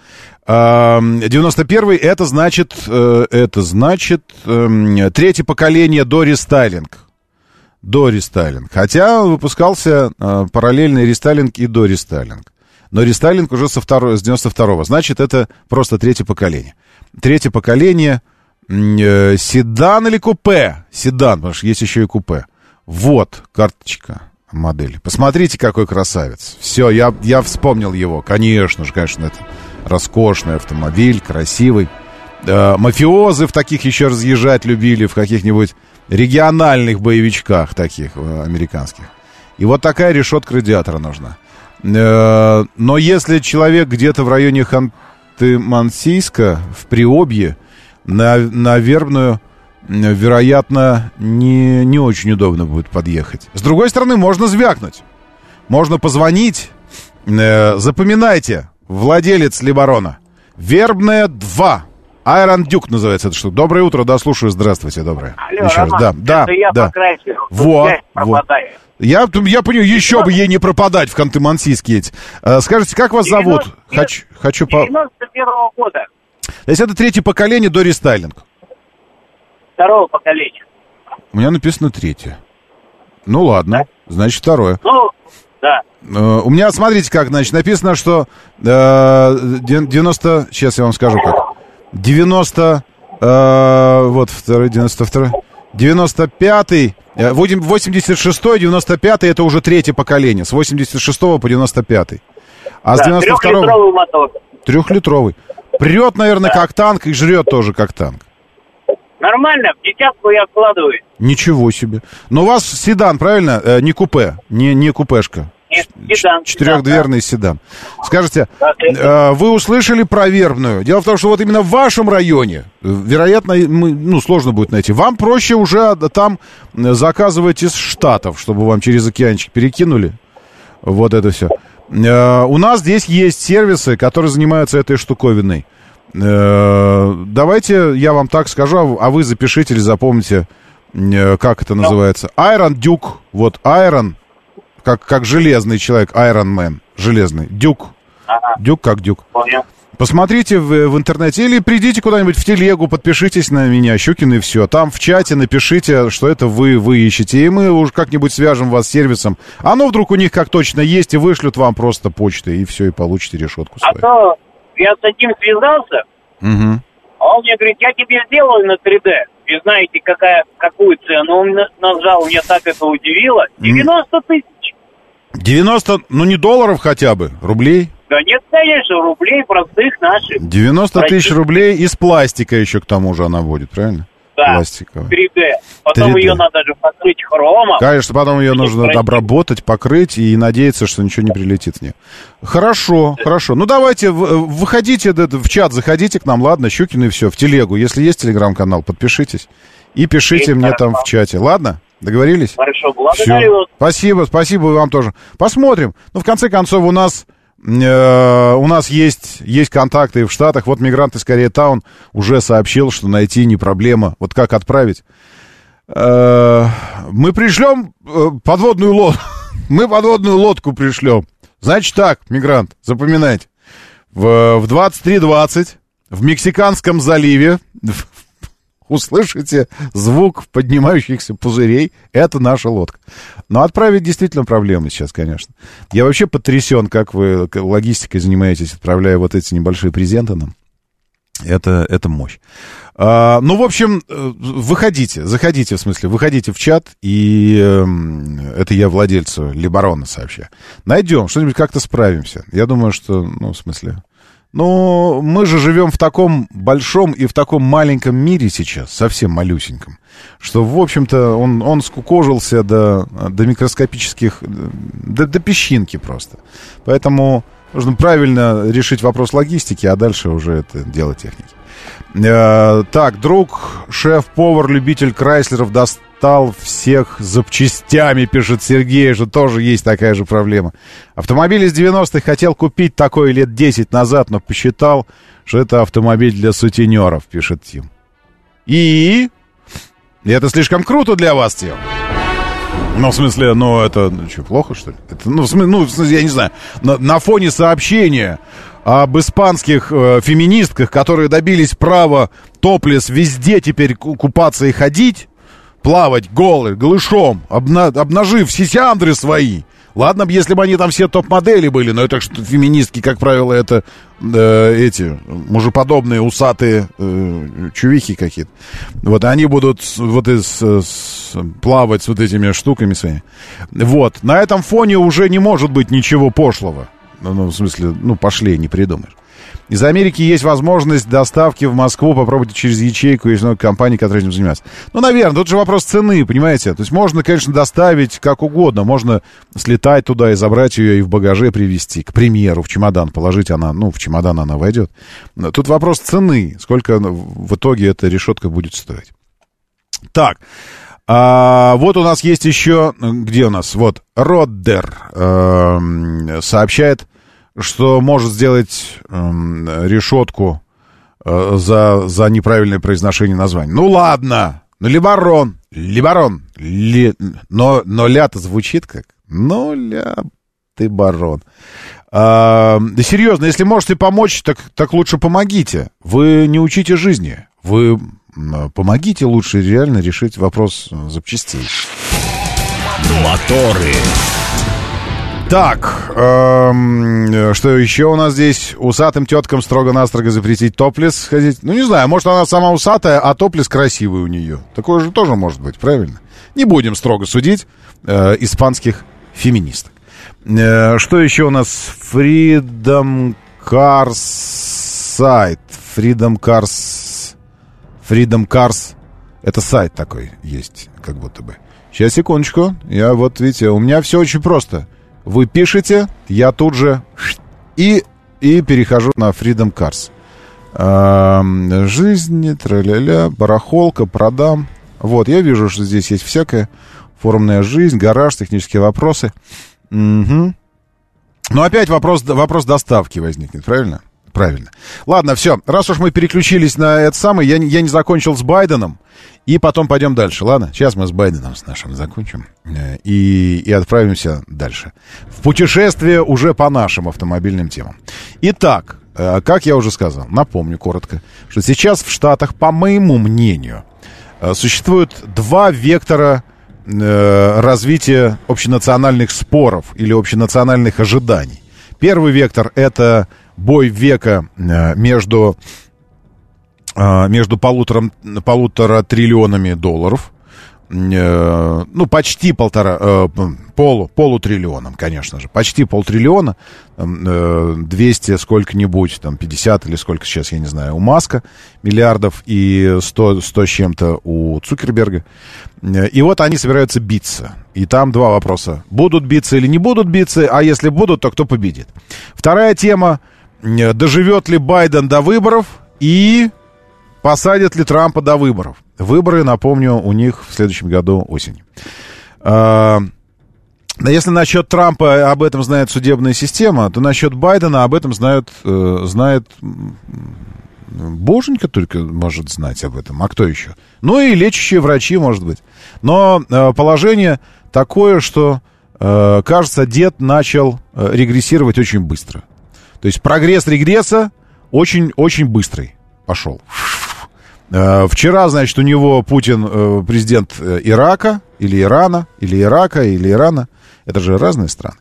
91 это значит, э, это значит эм, третье поколение до рестайлинг. До рестайлинг. Хотя выпускался э, параллельный рестайлинг и до рестайлинг. Но рестайлинг уже со второго, с 92-го. Значит, это просто третье поколение. Третье поколение э, седан или купе? Седан, потому что есть еще и купе. Вот карточка модели. Посмотрите, какой красавец. Все, я, я вспомнил его. Конечно же, конечно, это роскошный автомобиль, красивый. Э, мафиозы в таких еще разъезжать любили, в каких-нибудь региональных боевичках таких э, американских. И вот такая решетка радиатора нужна. Э, но если человек где-то в районе Ханты-Мансийска, в Приобье, на, на Вербную вероятно, не, не очень удобно будет подъехать. С другой стороны, можно звякнуть. Можно позвонить. Э, запоминайте, владелец Либорона. Вербная 2. Айрон Дюк называется эта штука. Доброе утро, да, слушаю. Здравствуйте, доброе. Алло, Еще Роман, раз. Да, да, я да. покрасил. Во, во. Я, я понимаю, еще бы ей не пропадать в Канты-Мансийске эти. Э, скажите, как вас зовут? 90 Хочу, хочу по... 91-го года. То есть это третье поколение до рестайлинг. Второго поколения. У меня написано третье. Ну ладно, значит второе. Ну, да. Э, У меня, смотрите, как, значит, написано, что э, дев- 90... Сейчас я вам скажу как. 90... э, вот, второй, 92 95-й... э, 86-й, 95-й это уже третье поколение. С 86 по 95 А с да, 92 трехлитровый мотор. Трехлитровый. Прет, наверное, как танк и жрет тоже как танк. Нормально, в десятку я вкладываю. Ничего себе. Но у вас седан, правильно? Э, не купе, не, не купешка. Седан. Четырехдверный седан. Скажите, э, вы услышали про вербную? Дело в том, что вот именно в вашем районе, э, вероятно, мы, ну, сложно будет найти. Вам проще уже там заказывать из Штатов, чтобы вам через океанчик перекинули. Вот это все. Э, у нас здесь есть сервисы, которые занимаются этой штуковиной. Давайте я вам так скажу, а а вы запишите или запомните, как это называется. Iron Duke. Вот Iron, как, как железный человек, Iron Man, железный. Дюк. Дюк как дюк. Понял. Посмотрите в, в интернете или придите куда-нибудь в телегу, подпишитесь на меня, Щукин и все. Там в чате напишите, что это вы, вы ищете, и мы уж как-нибудь свяжем вас с сервисом. Оно вдруг у них как точно есть, и вышлют вам просто почтой, и все, и получите решетку А свою. то я с одним связался, Мгм. а он мне говорит, я тебе сделаю на 3D. И знаете, какая, какую цену он на- назвал, меня так это удивило. 90 тысяч. 90, ну не долларов хотя бы, рублей. Да нет, конечно, рублей простых наших. 90 тысяч Российских. рублей из пластика еще к тому же она будет, правильно? Да, Пластиковая. 3D. Потом 3D. ее надо же покрыть хромом. Конечно, потом ее нужно красиво. обработать, покрыть и надеяться, что ничего не прилетит в нее. Хорошо, хорошо. Ну, давайте, выходите в чат, заходите к нам, ладно, Щукин и все, в телегу. Если есть телеграм-канал, подпишитесь и пишите Есть, мне там хорошо. в чате. Ладно? Договорились? Хорошо, благодарю вас. Спасибо, спасибо вам тоже. Посмотрим. Ну, в конце концов, у нас э, у нас есть, есть контакты в Штатах. Вот мигрант из Корея Таун уже сообщил, что найти не проблема. Вот как отправить? Э, мы пришлем э, подводную лодку. Мы подводную лодку пришлем. Значит так, мигрант, запоминайте. В, в 23.20 в Мексиканском заливе услышите звук поднимающихся пузырей. Это наша лодка. Но отправить действительно проблема сейчас, конечно. Я вообще потрясен, как вы логистикой занимаетесь, отправляя вот эти небольшие презенты нам. Это, это мощь. А, ну, в общем, э, выходите, заходите, в смысле, выходите в чат, и эм, это я владельцу Либорона сообщаю. Найдем, что-нибудь как-то справимся. Я думаю, что, ну, в смысле... Ну, мы же живем в таком большом и в таком маленьком мире сейчас, совсем малюсеньком, что, в общем-то, он, он скукожился до, до микроскопических, до, до песчинки просто. Поэтому нужно правильно решить вопрос логистики, а дальше уже это дело техники. Э, так, друг, шеф-повар, любитель Крайслеров достал всех запчастями, пишет Сергей, что тоже есть такая же проблема. Автомобиль из 90-х хотел купить такой лет 10 назад, но посчитал, что это автомобиль для сутенеров, пишет Тим. И? Это слишком круто для вас, Тим. Ну, в смысле, ну, это ну, что, плохо, что ли? Это, ну, в смысле, ну, в смысле, я не знаю, на, на фоне сообщения об испанских э, феминистках, которые добились права топлес везде теперь ку- купаться и ходить, плавать голы, голышом, обна- обнажив сисяндры свои. Ладно бы, если бы они там все топ-модели были, но это что феминистки, как правило, это э, эти мужеподобные усатые э, чувихи какие-то. Вот они будут вот и с- с- плавать с вот этими штуками своими. Вот. На этом фоне уже не может быть ничего пошлого. Ну, ну, в смысле, ну, пошли, не придумаешь. Из Америки есть возможность доставки в Москву, попробуйте через ячейку, есть много компаний, которые этим занимаются. Ну, наверное, тут же вопрос цены, понимаете? То есть можно, конечно, доставить как угодно, можно слетать туда и забрать ее и в багаже привезти, к примеру, в чемодан положить, она, ну, в чемодан она войдет. Тут вопрос цены, сколько в итоге эта решетка будет стоить. Так, а, вот у нас есть еще, где у нас, вот, Роддер эм, сообщает, что может сделать эм, решетку э, за, за неправильное произношение названия. Ну ладно, ну Либарон, Либарон, ли, но, но ля-то звучит как, ну ля ты барон. А, да серьезно, если можете помочь, так, так лучше помогите. Вы не учите жизни. Вы помогите лучше реально решить вопрос э, запчастей. Моторы. Так, эм, что еще у нас здесь? Усатым теткам строго-настрого запретить топлес ходить. Ну, не знаю, может, она сама усатая, а топлес красивый у нее. Такое же тоже может быть, правильно? Не будем строго судить э, испанских феминисток. Э, что еще у нас? Freedom Cars сайт. Freedom Cars... Freedom Cars... Это сайт такой есть, как будто бы. Сейчас, секундочку. Я вот, видите, у меня все очень просто. Вы пишете, я тут же и, и перехожу на Freedom Cars. Эм, жизнь, тра-ля-ля, барахолка, продам. Вот, я вижу, что здесь есть всякое. Форумная жизнь, гараж, технические вопросы. Угу. Но опять вопрос, вопрос доставки возникнет, правильно? Правильно. Ладно, все. Раз уж мы переключились на это самое, я, я не закончил с Байденом. И потом пойдем дальше, ладно? Сейчас мы с Байденом с нашим закончим. э, И, и отправимся дальше. В путешествие уже по нашим автомобильным темам. Итак, э, как я уже сказал, напомню коротко, что сейчас в Штатах, по моему мнению, э, существует два вектора развития общенациональных споров или общенациональных ожиданий. Первый вектор это бой века э, между, э, между полутора, полутора триллионами долларов. Э, ну, почти полтора, полу, полутриллионом, конечно же. Почти полтриллиона, там, э, 200 сколько-нибудь, там, 50 или сколько сейчас, я не знаю, у Маска миллиардов и 100, 100 с чем-то у Цукерберга. И вот они собираются биться. И там два вопроса. Будут биться или не будут биться, а если будут, то кто победит? Вторая тема. Э, Доживет ли Байден до выборов и посадят ли Трампа до выборов? Выборы, напомню, у них в следующем году осенью. Да если насчет Трампа об этом знает судебная система, то насчет Байдена об этом э, знает м, Боженька только может знать об этом. А кто еще? Ну и лечащие врачи, может быть. Но э, положение такое, что, э, кажется, дед начал э, регрессировать очень быстро. То есть прогресс регресса очень-очень быстрый пошел. Э, Вчера, значит, у него Путин э, президент э, Ирака, или Ирана, или Ирака, или Ирана. Это же разные страны.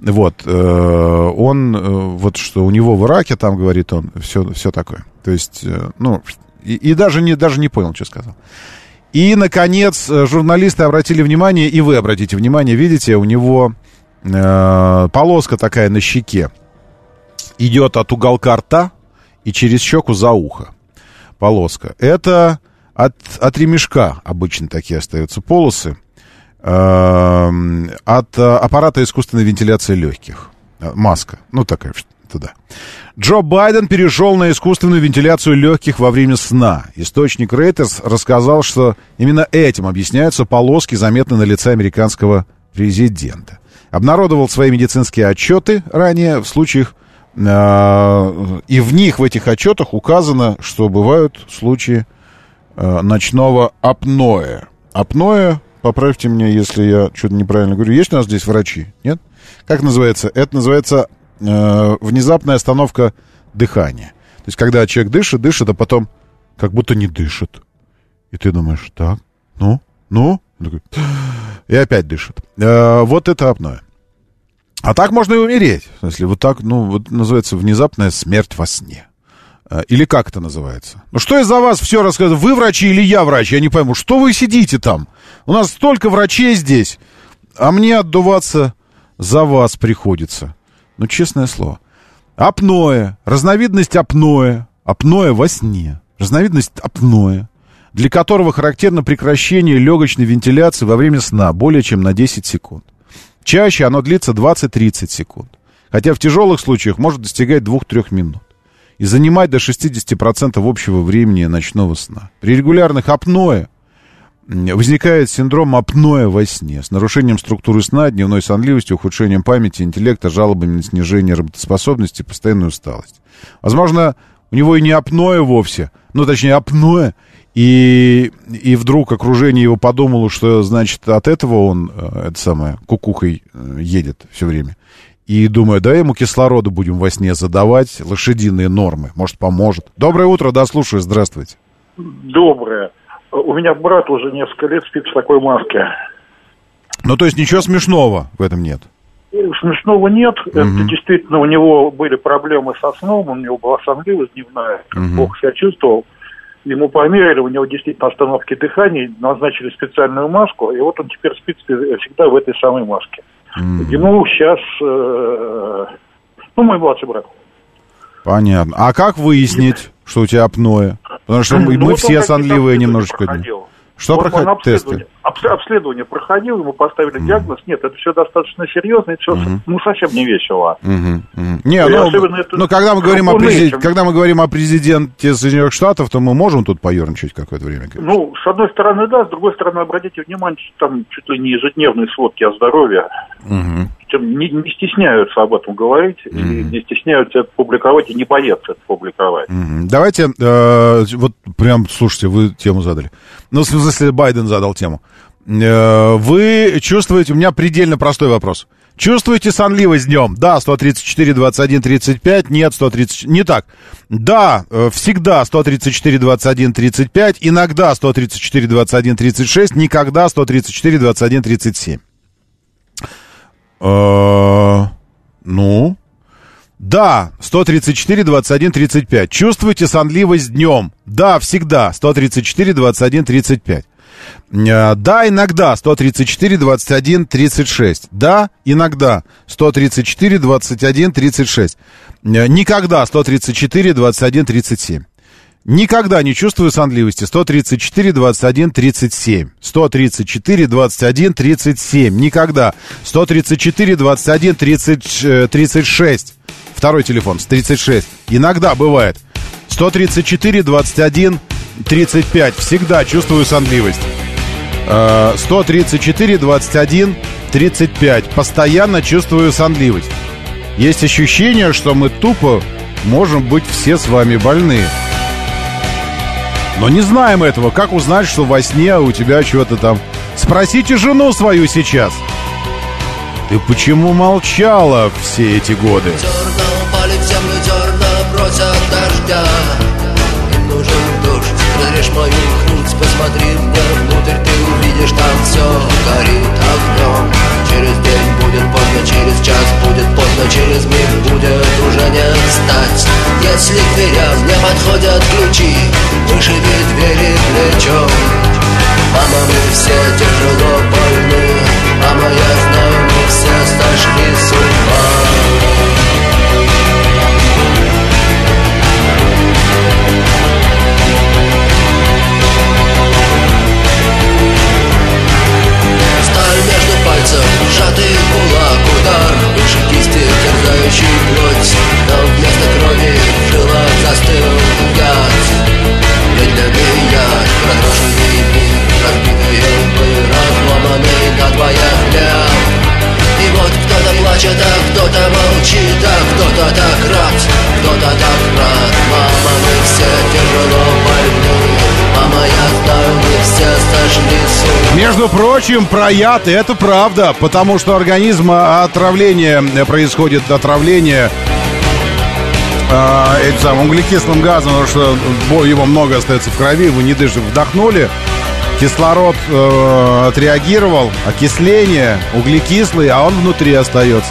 Вот, он, вот что у него в Ираке, там, говорит он, все, все такое. То есть, ну, и, и даже, не, даже не понял, что сказал. И, наконец, журналисты обратили внимание, и вы обратите внимание, видите, у него полоска такая на щеке идет от уголка рта и через щеку за ухо полоска. Это от, от ремешка обычно такие остаются полосы. Эм, от э, аппарата искусственной вентиляции легких. Э, Маска. Ну, такая туда. Джо Байден перешел на искусственную вентиляцию легких во время сна. Источник Reuters рассказал, что именно этим объясняются полоски, заметные на лице американского президента. Обнародовал свои медицинские отчеты ранее в случаях и в них, в этих отчетах указано, что бывают случаи э, ночного апноэ. Апноэ поправьте меня, если я что-то неправильно говорю. Есть у нас здесь врачи? Нет? Как называется? Это называется э, внезапная остановка дыхания. То есть, когда человек дышит, дышит, а потом как будто не дышит. И ты думаешь, так, ну, ну, и опять дышит. Э, вот это апноэ. А так можно и умереть. В смысле, вот так, ну, вот называется внезапная смерть во сне. Э, или как это называется? Ну что я за вас все рассказываю? Вы врачи или я врач? Я не пойму. Что вы сидите там? У нас столько врачей здесь, а мне отдуваться за вас приходится. Ну, честное слово. Апноэ. Разновидность апноэ. Апноэ во сне. Разновидность апноэ для которого характерно прекращение легочной вентиляции во время сна более чем на 10 секунд. Чаще оно длится 20-30 секунд, хотя в тяжелых случаях может достигать 2-3 минут и занимать до 60% общего времени ночного сна. При регулярных апноэ возникает синдром апноэ во сне с нарушением структуры сна, дневной сонливостью, ухудшением памяти, интеллекта, жалобами на снижение работоспособности, постоянную усталость. Возможно, у него и не апноэ вовсе, ну, точнее, апноэ, и, и вдруг окружение его подумало, что, значит, от этого он, э, это самое, кукухой э, едет все время. И думаю, да ему кислорода будем во сне задавать, лошадиные нормы, может, поможет. Доброе утро, да, слушаю, здравствуйте. Доброе. У меня брат уже несколько лет спит в такой маске. Ну, то есть ничего смешного в этом нет? Смешного нет. Угу. Это действительно у него были проблемы со сном, у него была сонливость дневная, угу. плохо себя чувствовал ему померили, у него действительно остановки дыхания, назначили специальную маску, и вот он теперь спит всегда в этой самой маске. Mm. Ему сейчас, э, ну, мой младший брат. Понятно. А как выяснить, что у тебя апноэ? Потому что мы, ну, мы вот все сонливые немножечко. Проходил. Что вот проходит? Тесты? обследование проходил, ему поставили mm. диагноз. Нет, это все достаточно серьезно, это все mm-hmm. ну, совсем не весело. Mm-hmm. Mm-hmm. Не, ну, это ну, когда мы, говорим о президенте, когда мы говорим о президенте Соединенных Штатов, то мы можем тут поерничать какое-то время? Конечно. Ну, с одной стороны, да, с другой стороны, обратите внимание, что там чуть ли не ежедневные сводки о здоровье. Mm-hmm. Не, не стесняются об этом говорить, mm-hmm. и не стесняются это публиковать, и не боятся это публиковать. Mm-hmm. Давайте, э, вот прям, слушайте, вы тему задали. Ну, в смысле, Байден задал тему. Э, вы чувствуете... У меня предельно простой вопрос. Чувствуете сонливость днем? Да, 134, 21, 35. Нет, 130... Не так. Да, э, всегда 134, 21, 35. Иногда 134, 21, 36. Никогда 134, 21, 37. Э, ну... Да, 134, 21, 35. Чувствуете сонливость днем? Да, всегда. 134, 21, 35. Э, да, иногда 134, 21, 36. Да, иногда 134, 21, 36. Никогда 134, 21, 37. Никогда не чувствую сонливости. 134, 21, 37. 134, 21, 37. Никогда. 134, 21, 30, 36. Второй телефон, 36. Иногда бывает. 134, 21, 35. Всегда чувствую сонливость. 134, 21, 35. Постоянно чувствую сонливость. Есть ощущение, что мы тупо можем быть все с вами больны. Но не знаем этого. Как узнать, что во сне у тебя что-то там... Спросите жену свою сейчас. Ты почему молчала все эти годы? Посмотри мне внутрь, ты увидишь, там все горит огнем. Через день поздно, через час будет поздно, через миг будет уже не встать. Если к дверям не подходят ключи, вышиби двери плечом. Мама, мы все тяжело больны, мама, я знаю, мы все сошли с То так рад, то так рад, Мама, мы все тяжело больны Мама, я знаю, мы все сожгли суд Между прочим, про яд, это правда Потому что организм а, отравление э, Происходит отравление э, этим углекислым газом, потому что его много остается в крови, вы не дышите, вдохнули, кислород э, отреагировал, окисление, углекислый, а он внутри остается.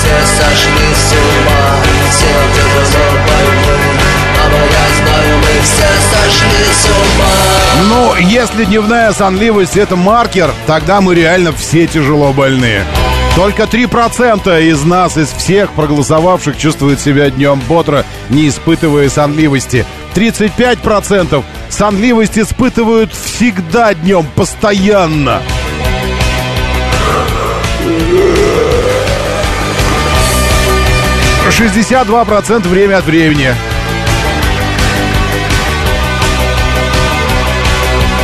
все сошли с ума Все тяжело больны Мама, я знаю, мы все сошли с ума Ну, если дневная сонливость это маркер, тогда мы реально все тяжело больны. Только 3% из нас, из всех проголосовавших, чувствуют себя днем бодро, не испытывая сонливости. 35% сонливость испытывают всегда днем, постоянно. Шестьдесят два процента время от времени.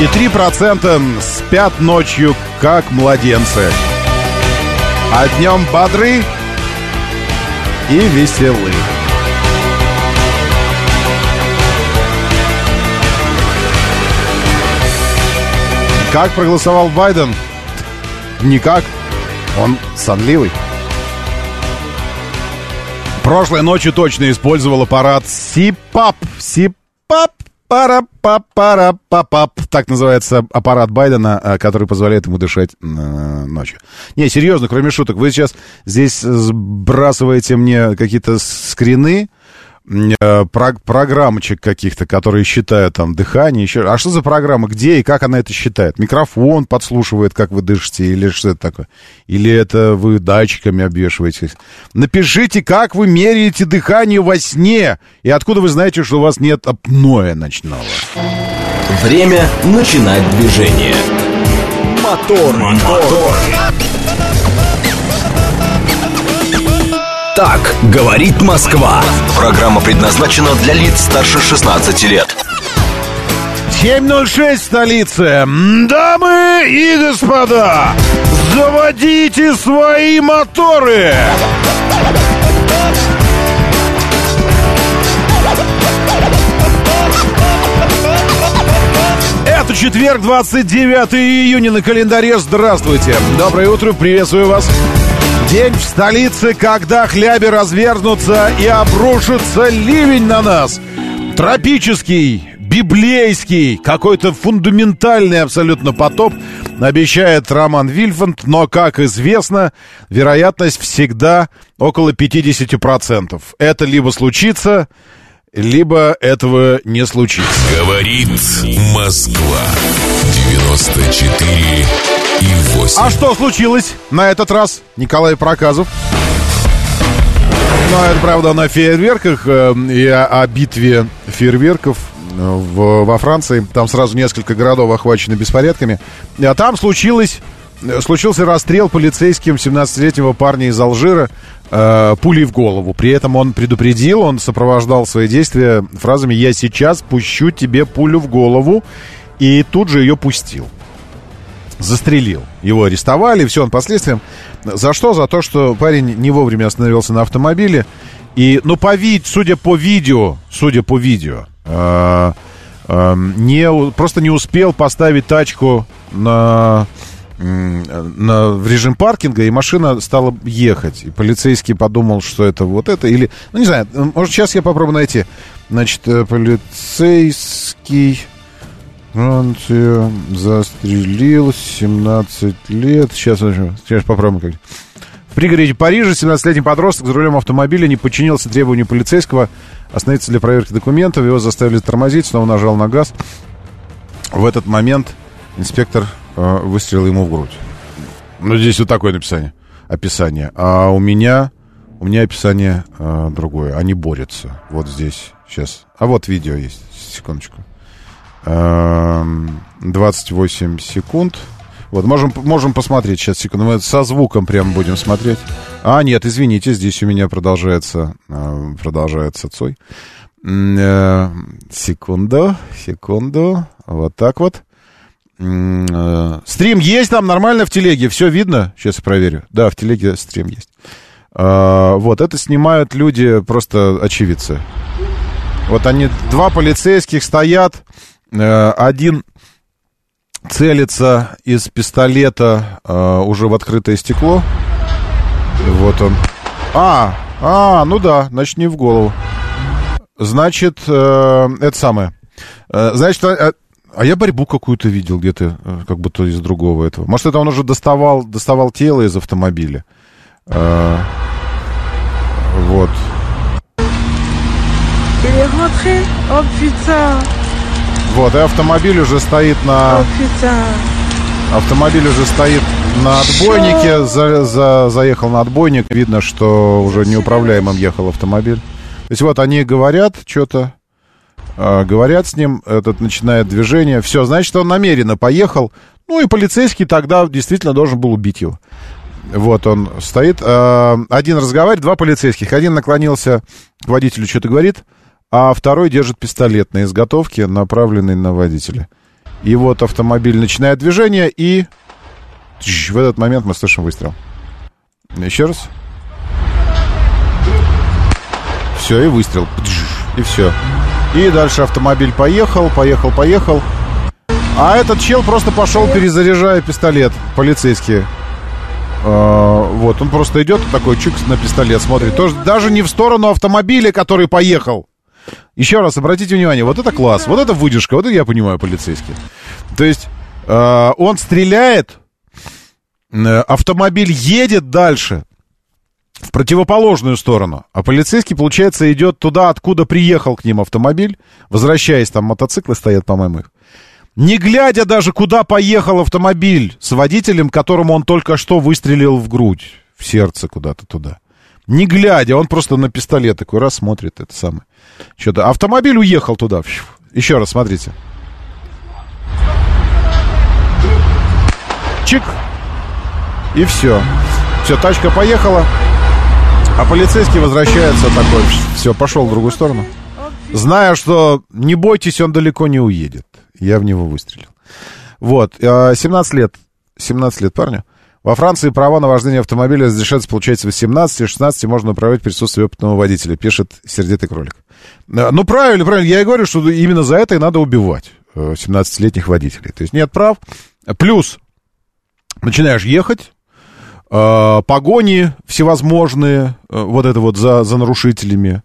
И 3% спят ночью, как младенцы. А днем бодры и веселы. Как проголосовал Байден? Никак. Он сонливый. Прошлой ночью точно использовал аппарат СИПАП. СИПАП. пара па пара па пап Так называется аппарат Байдена, э, который позволяет ему дышать э, ночью. Не, серьезно, кроме шуток, вы сейчас здесь сбрасываете мне какие-то скрины, про программочек каких-то, которые считают там дыхание, еще. А что за программа? Где и как она это считает? Микрофон подслушивает, как вы дышите, или что это такое? Или это вы датчиками обвешиваете? Напишите, как вы меряете дыхание во сне, и откуда вы знаете, что у вас нет апноэ ночного. Время начинать движение. Мотор, мотор. Так говорит Москва. Программа предназначена для лиц старше 16 лет. 7.06 в столице. Дамы и господа, заводите свои моторы! Это четверг, 29 июня на календаре. Здравствуйте. Доброе утро, приветствую вас. День в столице, когда хляби развернутся и обрушится ливень на нас. Тропический, библейский, какой-то фундаментальный абсолютно потоп обещает Роман Вильфанд, но, как известно, вероятность всегда около 50%. Это либо случится, либо этого не случится. Говорит Москва. 94 и 8. А что случилось на этот раз, Николай Проказов? Ну, это, правда, на фейерверках э, и о, о битве фейерверков э, в, во Франции. Там сразу несколько городов охвачены беспорядками. А там случилось, случился расстрел полицейским 17-летнего парня из Алжира э, пулей в голову. При этом он предупредил, он сопровождал свои действия фразами «Я сейчас пущу тебе пулю в голову». И тут же ее пустил застрелил. Его арестовали, все он последствиям. За что? За то, что парень не вовремя остановился на автомобиле. И, ну, по вид, судя по видео, судя по видео, э, э, не, просто не успел поставить тачку на, на, в режим паркинга, и машина стала ехать. И полицейский подумал, что это вот это, или, ну, не знаю, может, сейчас я попробую найти. Значит, полицейский... Франция застрелил 17 лет. Сейчас, сейчас попробуем как В пригороде Парижа 17-летний подросток за рулем автомобиля не подчинился требованию полицейского остановиться для проверки документов. Его заставили тормозить, снова нажал на газ. В этот момент инспектор э, выстрелил ему в грудь. Ну, здесь вот такое написание, описание. А у меня, у меня описание э, другое. Они борются. Вот здесь, сейчас. А вот видео есть. Секундочку. 28 секунд. Вот, можем, можем посмотреть сейчас, секунду. Мы со звуком прямо будем смотреть. А, нет, извините, здесь у меня продолжается, э, продолжается Цой. Э, секунду, секунду. Вот так вот. Э, Стрим есть там нормально в телеге? Все видно? Сейчас проверю. Да, в телеге стрим есть. А, Вот, это снимают люди, просто очевидцы. Вот они, два полицейских стоят, э, один целится из пистолета э, уже в открытое стекло. Вот он. А, а, ну да, значит, не в голову. Значит, э, это самое. Значит, а я борьбу какую-то видел где-то, э, как будто из другого этого. Может, это он уже доставал, доставал тело из автомобиля. Э, вот. Вот, и автомобиль уже стоит на... Автомобиль уже стоит на отбойнике, за- за- заехал на отбойник. Видно, что уже неуправляемым ехал автомобиль. То есть вот они говорят что-то, а, говорят с ним, этот начинает движение. Все, значит, он намеренно поехал. Ну и полицейский тогда действительно должен был убить его. Вот он стоит. а, Один разговаривает, два полицейских. Один наклонился к водителю, что-то говорит, а второй держит пистолет на изготовке, направленный на водителя. И вот автомобиль начинает движение, и в этот момент мы слышим выстрел. Еще раз. Все, и выстрел. И все. И дальше автомобиль поехал, поехал, поехал. А этот чел просто пошел, перезаряжая пистолет. Полицейский. А, вот, он просто идет такой чик на пистолет, смотрит. Тоже, даже не в сторону автомобиля, который поехал. Еще раз, обратите внимание, вот это класс, вот это выдержка, вот это я понимаю полицейский. То есть э, он стреляет, э, автомобиль едет дальше, в противоположную сторону, а полицейский, получается, идет туда, откуда приехал к ним автомобиль, возвращаясь, там мотоциклы стоят, по-моему, их. Не глядя даже, куда поехал автомобиль с водителем, которому он только что выстрелил в грудь, в сердце куда-то туда. Не глядя, он просто на пистолет такой раз смотрит, это самое. Что-то. Автомобиль уехал туда. Еще раз, смотрите. Чик. И все. Все, тачка поехала. А полицейский возвращается такой. Все, пошел в другую сторону. Зная, что не бойтесь, он далеко не уедет. Я в него выстрелил. Вот. э, 17 лет. 17 лет парню. Во Франции права на вождение автомобиля разрешается получать с 18 и 16 можно управлять в присутствии опытного водителя, пишет сердитый кролик. Э, Ну, правильно, правильно. Я и говорю, что именно за это и надо убивать э, 17-летних водителей. То есть нет прав. Плюс начинаешь ехать, э, погони всевозможные, э, вот это вот за, за нарушителями,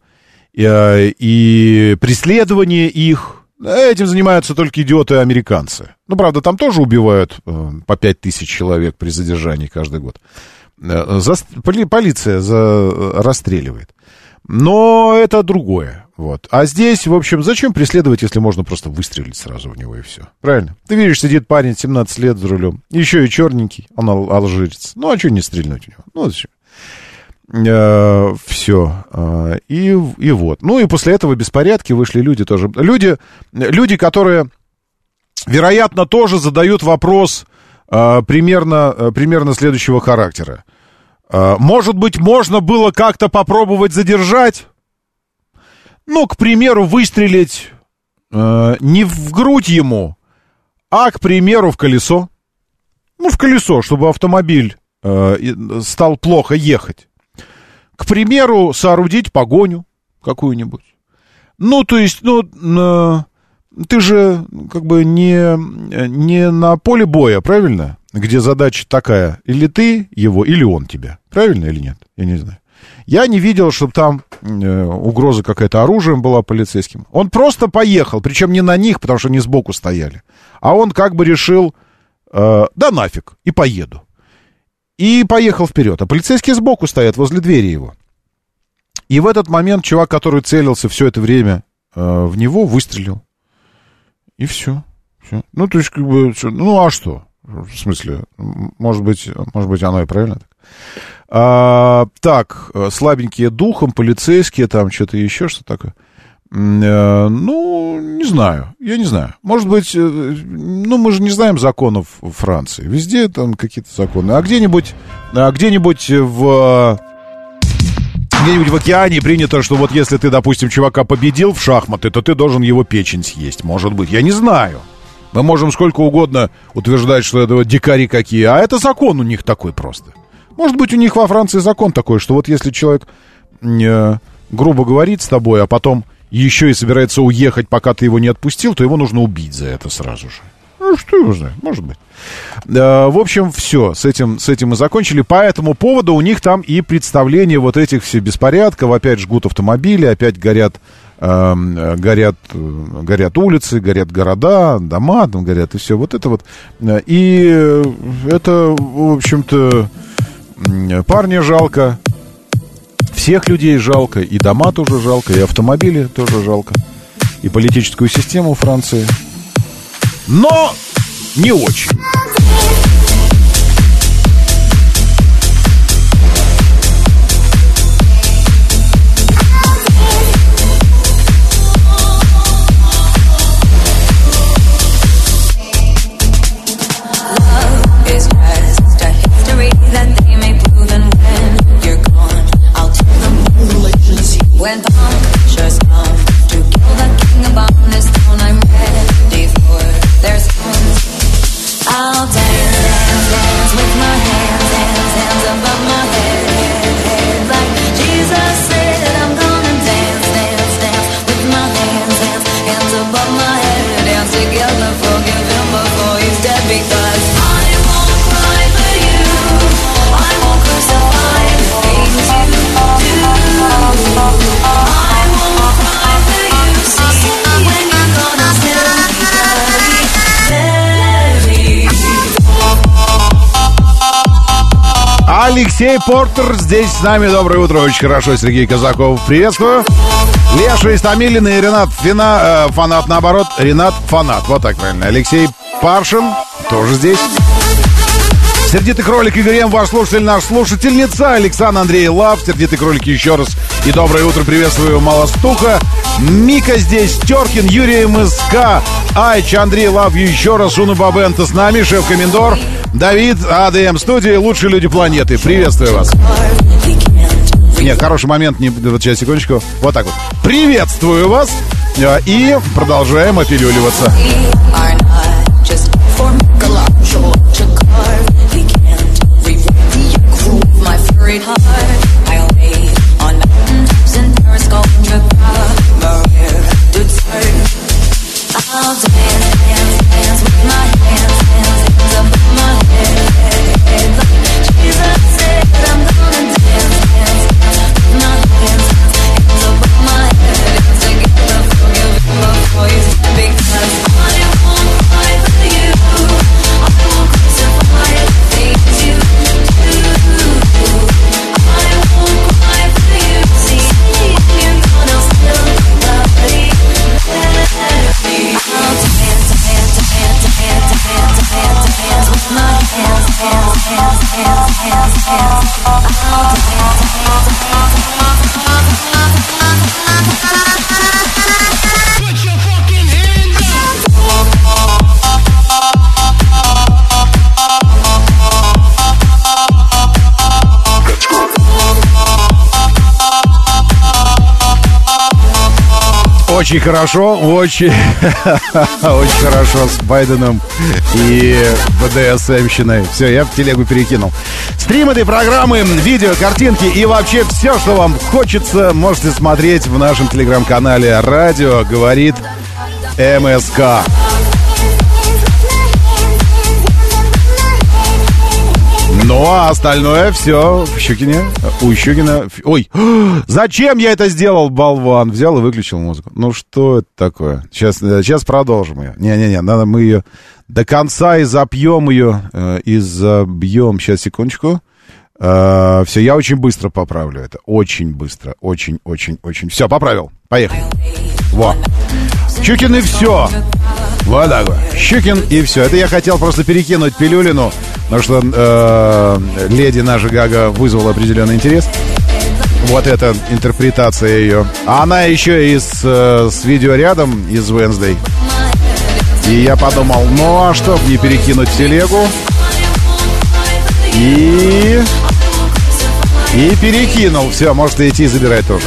э, и преследование их. Этим занимаются только идиоты-американцы. Ну, правда, там тоже убивают э, по пять тысяч человек при задержании каждый год. Э, за, поли- полиция за, э, расстреливает. Но это другое. Вот. А здесь, в общем, зачем преследовать, если можно просто выстрелить сразу в него и все? Правильно? Ты видишь, сидит парень 17 лет за рулем. Еще и черненький, он ал- алжирец. Ну, а что не стрельнуть в него? Ну, зачем? все. И, и вот. Ну и после этого беспорядки вышли люди тоже. Люди, люди которые, вероятно, тоже задают вопрос э, примерно, э, примерно следующего характера. Э, Может быть, можно было как-то попробовать задержать? Ну, к примеру, выстрелить э, не в грудь ему, а, к примеру, в колесо. Ну, в колесо, чтобы автомобиль э, стал плохо ехать. К примеру, соорудить погоню какую-нибудь. Ну, то есть, ну, на- ты же как бы не, не на поле боя, правильно? Где задача такая, или ты его, или он тебя. Правильно или нет? Я не знаю. Я не видел, чтобы там э, угроза какая-то оружием была полицейским. Он просто поехал, причем не на них, потому что они сбоку стояли. А он как бы решил, э, да нафиг, и поеду. И поехал вперед. А полицейские сбоку стоят, возле двери его. И в этот момент чувак, который целился все это время э, в него, выстрелил. И все. Всё. Ну, то есть, как бы, ну, а что? В смысле, может быть, может быть, оно и правильно так. А, так, э, слабенькие духом, полицейские, там что-то еще, что такое. Э, ну, не знаю, я не знаю. Может быть, э, ну, мы же не знаем законов Франции. Везде там какие-то законы. А где-нибудь, а где-нибудь в... Где-нибудь в океане принято, что вот если ты, допустим, чувака победил в шахматы, то ты должен его печень съесть. Может быть, я не знаю. Мы можем сколько угодно утверждать, что это дикари какие, а это закон у них такой просто. Может быть, у них во Франции закон такой, что вот если человек, э, грубо говорит с тобой, а потом еще и собирается уехать, пока ты его не отпустил, то его нужно убить за это сразу же. Ну, что его знает, может быть. Э, в общем, все, с этим, с этим мы закончили. По этому поводу у них там и представление вот этих все беспорядков. Опять жгут автомобили, опять горят, эм, э, горят, э, горят улицы, горят города, дома там горят, и все. Вот это вот. Э, И э, это, в общем-то, парня жалко, всех людей жалко, и дома тоже жалко, и автомобили тоже жалко, и политическую систему Франции. Но не очень. Алексей Портер здесь с нами. Доброе утро, очень хорошо. Сергей Казаков, приветствую. Леша Истамилин и Ренат Фина, э, фанат наоборот. Ренат фанат, вот так правильно. Алексей Паршин тоже здесь. Сердитый кролик Игорь М, ваш слушатель, наш слушательница Александр Андрей Лав. Сердитый кролик еще раз. И доброе утро, приветствую Малостуха. Мика здесь, Теркин, Юрий МСК, Айч, Андрей Лав еще раз, Уна Бабента с нами, шеф-комендор, Давид, АДМ студии, лучшие люди планеты. Приветствую вас. Нет, хороший момент, не, вот сейчас, секундочку. Вот так вот. Приветствую вас. Э, И продолжаем опилюливаться. are not Очень хорошо, очень, очень хорошо с Байденом и БДСМщиной. Все, я в телегу перекинул. Стрим этой программы, видео, картинки и вообще все, что вам хочется, можете смотреть в нашем телеграм-канале «Радио говорит МСК». Ну, а остальное все в Щукине. У Щукина... Ой, зачем я это сделал, болван? Взял и выключил музыку. Ну, что это такое? Сейчас, э, сейчас продолжим ее. Не-не-не, надо мы ее до конца и запьем ее, э, и забьем. Сейчас, секундочку. все, я очень быстро поправлю это. Очень быстро. Очень-очень-очень. Все, поправил. Поехали. Во. Щукин и все. Вот так вот. Щукин и все. Это я хотел просто перекинуть Пилюлину, потому что э, леди наша Гага вызвала определенный интерес. Вот эта интерпретация ее. А она еще и с, э, с видеорядом из Wednesday. И я подумал, ну а что, не перекинуть телегу? И... И перекинул. Все, можете идти забирать тоже.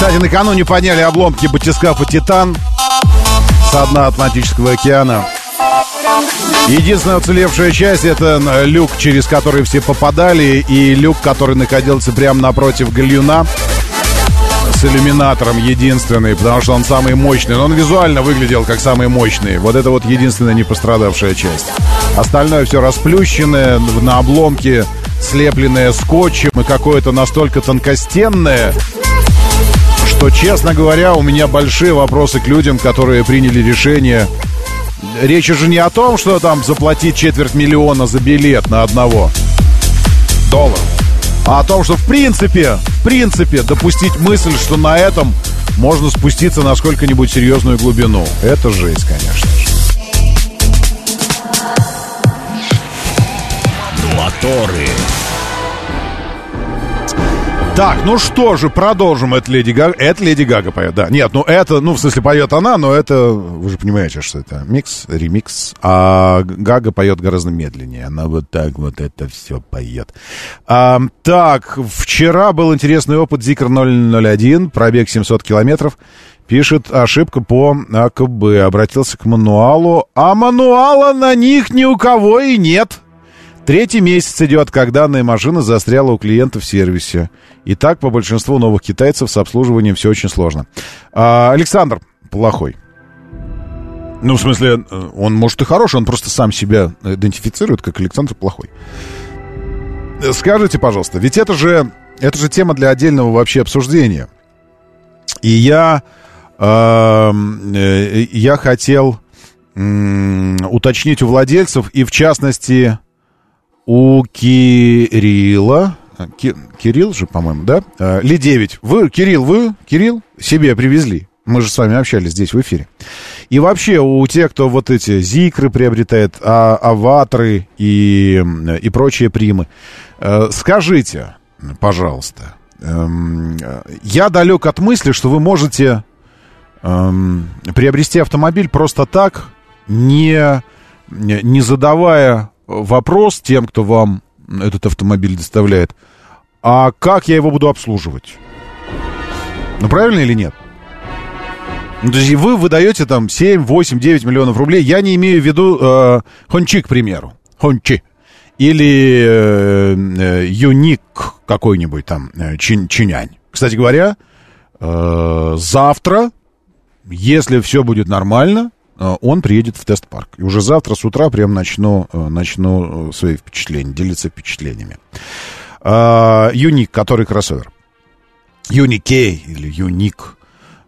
Кстати, накануне подняли обломки батискафа «Титан» со дна Атлантического океана. Единственная уцелевшая часть — это люк, через который все попадали, и люк, который находился прямо напротив гальюна с иллюминатором единственный, потому что он самый мощный. Но он визуально выглядел как самый мощный. Вот это вот единственная не пострадавшая часть. Остальное все расплющенное, на обломке слепленное скотчем и какое-то настолько тонкостенное, что, честно говоря, у меня большие вопросы к людям, которые приняли решение. Речь же не о том, что там заплатить четверть миллиона за билет на одного доллара, о том, что в принципе, в принципе, допустить мысль, что на этом можно спуститься на сколько-нибудь серьезную глубину. Это жесть, конечно. Моторы. Так, ну что же, продолжим. Это Леди Гага. Это Леди Гага поет, да. Нет, ну это, ну в смысле поет она, но это, вы же понимаете, что это микс, ремикс. А Гага поет гораздо медленнее. Она вот так вот это все поет. А, так, вчера был интересный опыт Зикр 001, пробег 700 километров. Пишет ошибка по АКБ. Обратился к мануалу, а мануала на них ни у кого и нет. Третий месяц идет, как данная машина застряла у клиента в сервисе. И так по большинству новых китайцев с обслуживанием все очень сложно. А, Александр плохой. Ну, в смысле, он может и хороший, он просто сам себя идентифицирует как Александр плохой. Скажите, пожалуйста, ведь это же, это же тема для отдельного вообще обсуждения. И я, э, я хотел э, уточнить у владельцев, и в частности у Кирилла, Ки, Кирилл же, по-моему, да? А, Ли 9. Вы, Кирилл, вы, Кирилл, себе привезли. Мы же с вами общались здесь в эфире. И вообще у тех, кто вот эти зикры приобретает, а, аваторы и, и прочие примы, э, скажите, пожалуйста, эм, я далек от мысли, что вы можете эм, приобрести автомобиль просто так, не, не задавая вопрос тем, кто вам этот автомобиль доставляет, а как я его буду обслуживать? Ну, правильно или нет? Ну, то есть вы выдаете там 7, 8, 9 миллионов рублей. Я не имею в виду э, Хончи, к примеру. Хончи. Или э, э, Юник какой-нибудь там, э, чин, Чинянь. Кстати говоря, э, завтра, если все будет нормально, он приедет в тест-парк. И уже завтра с утра прям начну, э, начну свои впечатления, делиться впечатлениями. Э, Юник, который кроссовер. Юникей или Юник.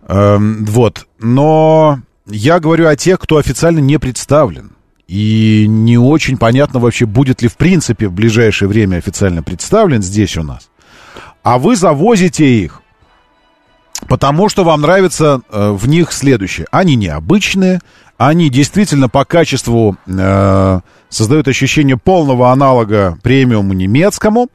Эм, вот. Но я говорю о тех, кто официально не представлен. И не очень понятно вообще, будет ли в принципе в ближайшее время официально представлен здесь у нас. А вы завозите их, потому что вам нравится э, в них следующее. Они необычные, они действительно по качеству э, создают ощущение полного аналога премиуму немецкому.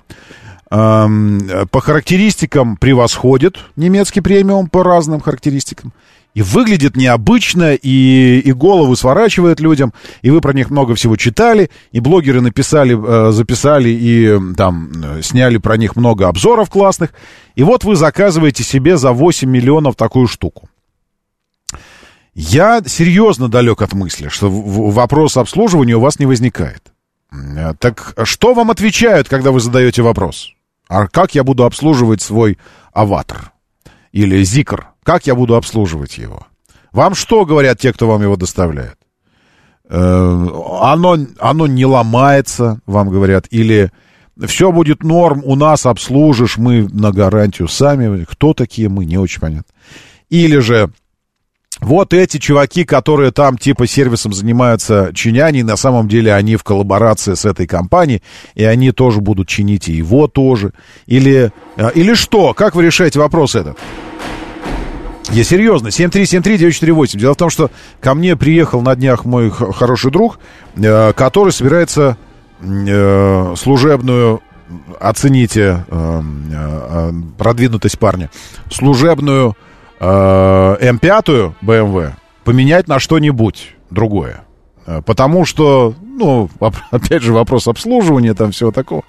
Эм, по характеристикам превосходит немецкий премиум по разным характеристикам. И выглядит необычно, и, и голову сворачивает людям, и вы про них много всего читали, и блогеры написали, э, записали и там сняли про них много обзоров классных. И вот вы заказываете себе за 8 миллионов такую штуку. Я серьезно далек от мысли, что вопрос обслуживания у вас не возникает. Так что вам отвечают, когда вы задаете вопрос? А как я буду обслуживать свой аватар? Или зикр? Как я буду обслуживать его? Вам что говорят те, кто вам его доставляет? Э, оно, оно не ломается, вам говорят, или все будет норм, у нас обслужишь, мы на гарантию сами. Кто такие мы, не очень понятно. Или же вот эти чуваки, которые там типа сервисом занимаются чиняне, на самом деле они в коллаборации с этой компанией, и они тоже будут чинить и его тоже. Или, э, или что? Как вы решаете вопрос этот? Я серьезно, 7373948. Дело в том, что ко мне приехал на днях мой хороший друг, э, который собирается э, служебную, оцените э, э, продвинутость парня, служебную э, М5 BMW поменять на что-нибудь другое. Э, Потому что, ну, оп- опять же, вопрос обслуживания, там всего такого.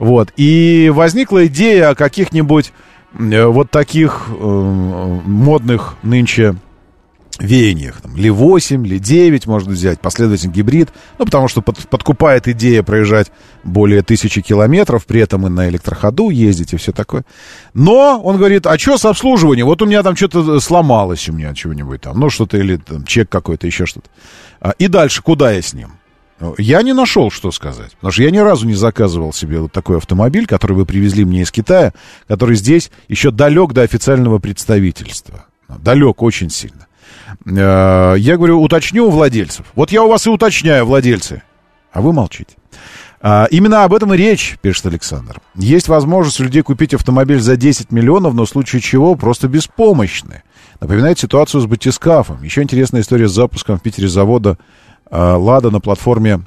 Вот. И возникла идея о каких-нибудь вот таких э, модных нынче веяниях. Там, Ли 8, Ли 9 можно взять, последовательный гибрид. Ну, потому что под- подкупает идея проезжать более тысячи километров, при этом и на электроходу ездить и все такое. Но он говорит, а что с обслуживанием? Вот у меня там что-то сломалось у меня чего-нибудь там, ну, что-то или там чек какой-то, еще что-то. А, И дальше куда я с ним? Я не нашел, что сказать. Потому что я ни разу не заказывал себе вот такой автомобиль, который вы привезли мне из Китая, который здесь еще далек до официального представительства. Далек очень сильно. Э, Я говорю, уточню у владельцев. Вот я у вас и уточняю, владельцы. А вы молчите. А, Именно об этом и речь, пишет Александр. Есть возможность у людей купить автомобиль за 10 миллионов, но в случае чего просто беспомощны. Напоминает ситуацию с батискафом. Еще интересная история с запуском в Питере завода «Лада» на платформе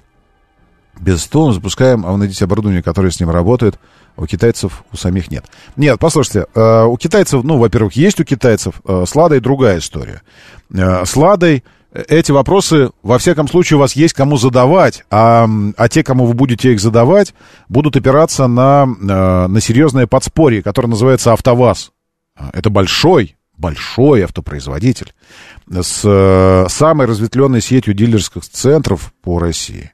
без ТОН. Запускаем, а вы найдите оборудование, которое с ним работает. У китайцев у самих нет. Нет, послушайте, э, у китайцев, ну, во-первых, есть у китайцев, э, с «Ладой» другая история. Э, с «Ладой» эти вопросы, во всяком случае, у вас есть кому задавать, а, а те, кому вы будете их задавать, будут опираться на, э, на серьезное подспорье, которое называется «АвтоВАЗ». Это большой, большой автопроизводитель с э, самой разветвленной сетью дилерских центров по России.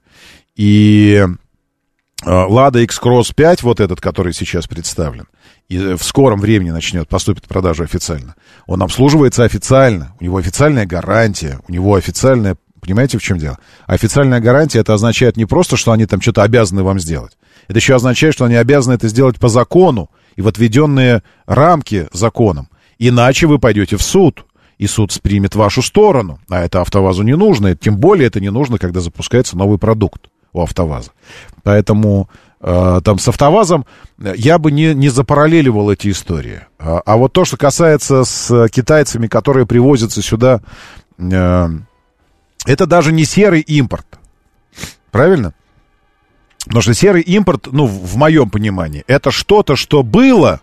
И э, Лада X-Cross 5, вот этот, который сейчас представлен, и в скором времени начнет, поступит в продажу официально. Он обслуживается официально, у него официальная гарантия, у него официальная... Понимаете, в чем дело? Официальная гарантия, это означает не просто, что они там что-то обязаны вам сделать. Это еще означает, что они обязаны это сделать по закону и в отведенные рамки законом. Иначе вы пойдете в суд, и суд примет вашу сторону. А это АвтоВАЗу не нужно, и тем более это не нужно, когда запускается новый продукт у АвтоВАЗа. Поэтому э, там с АвтоВАЗом я бы не, не запараллеливал эти истории. А, а вот то, что касается с китайцами, которые привозятся сюда, э, это даже не серый импорт. Правильно? Потому что серый импорт, ну, в моем понимании, это что-то, что было,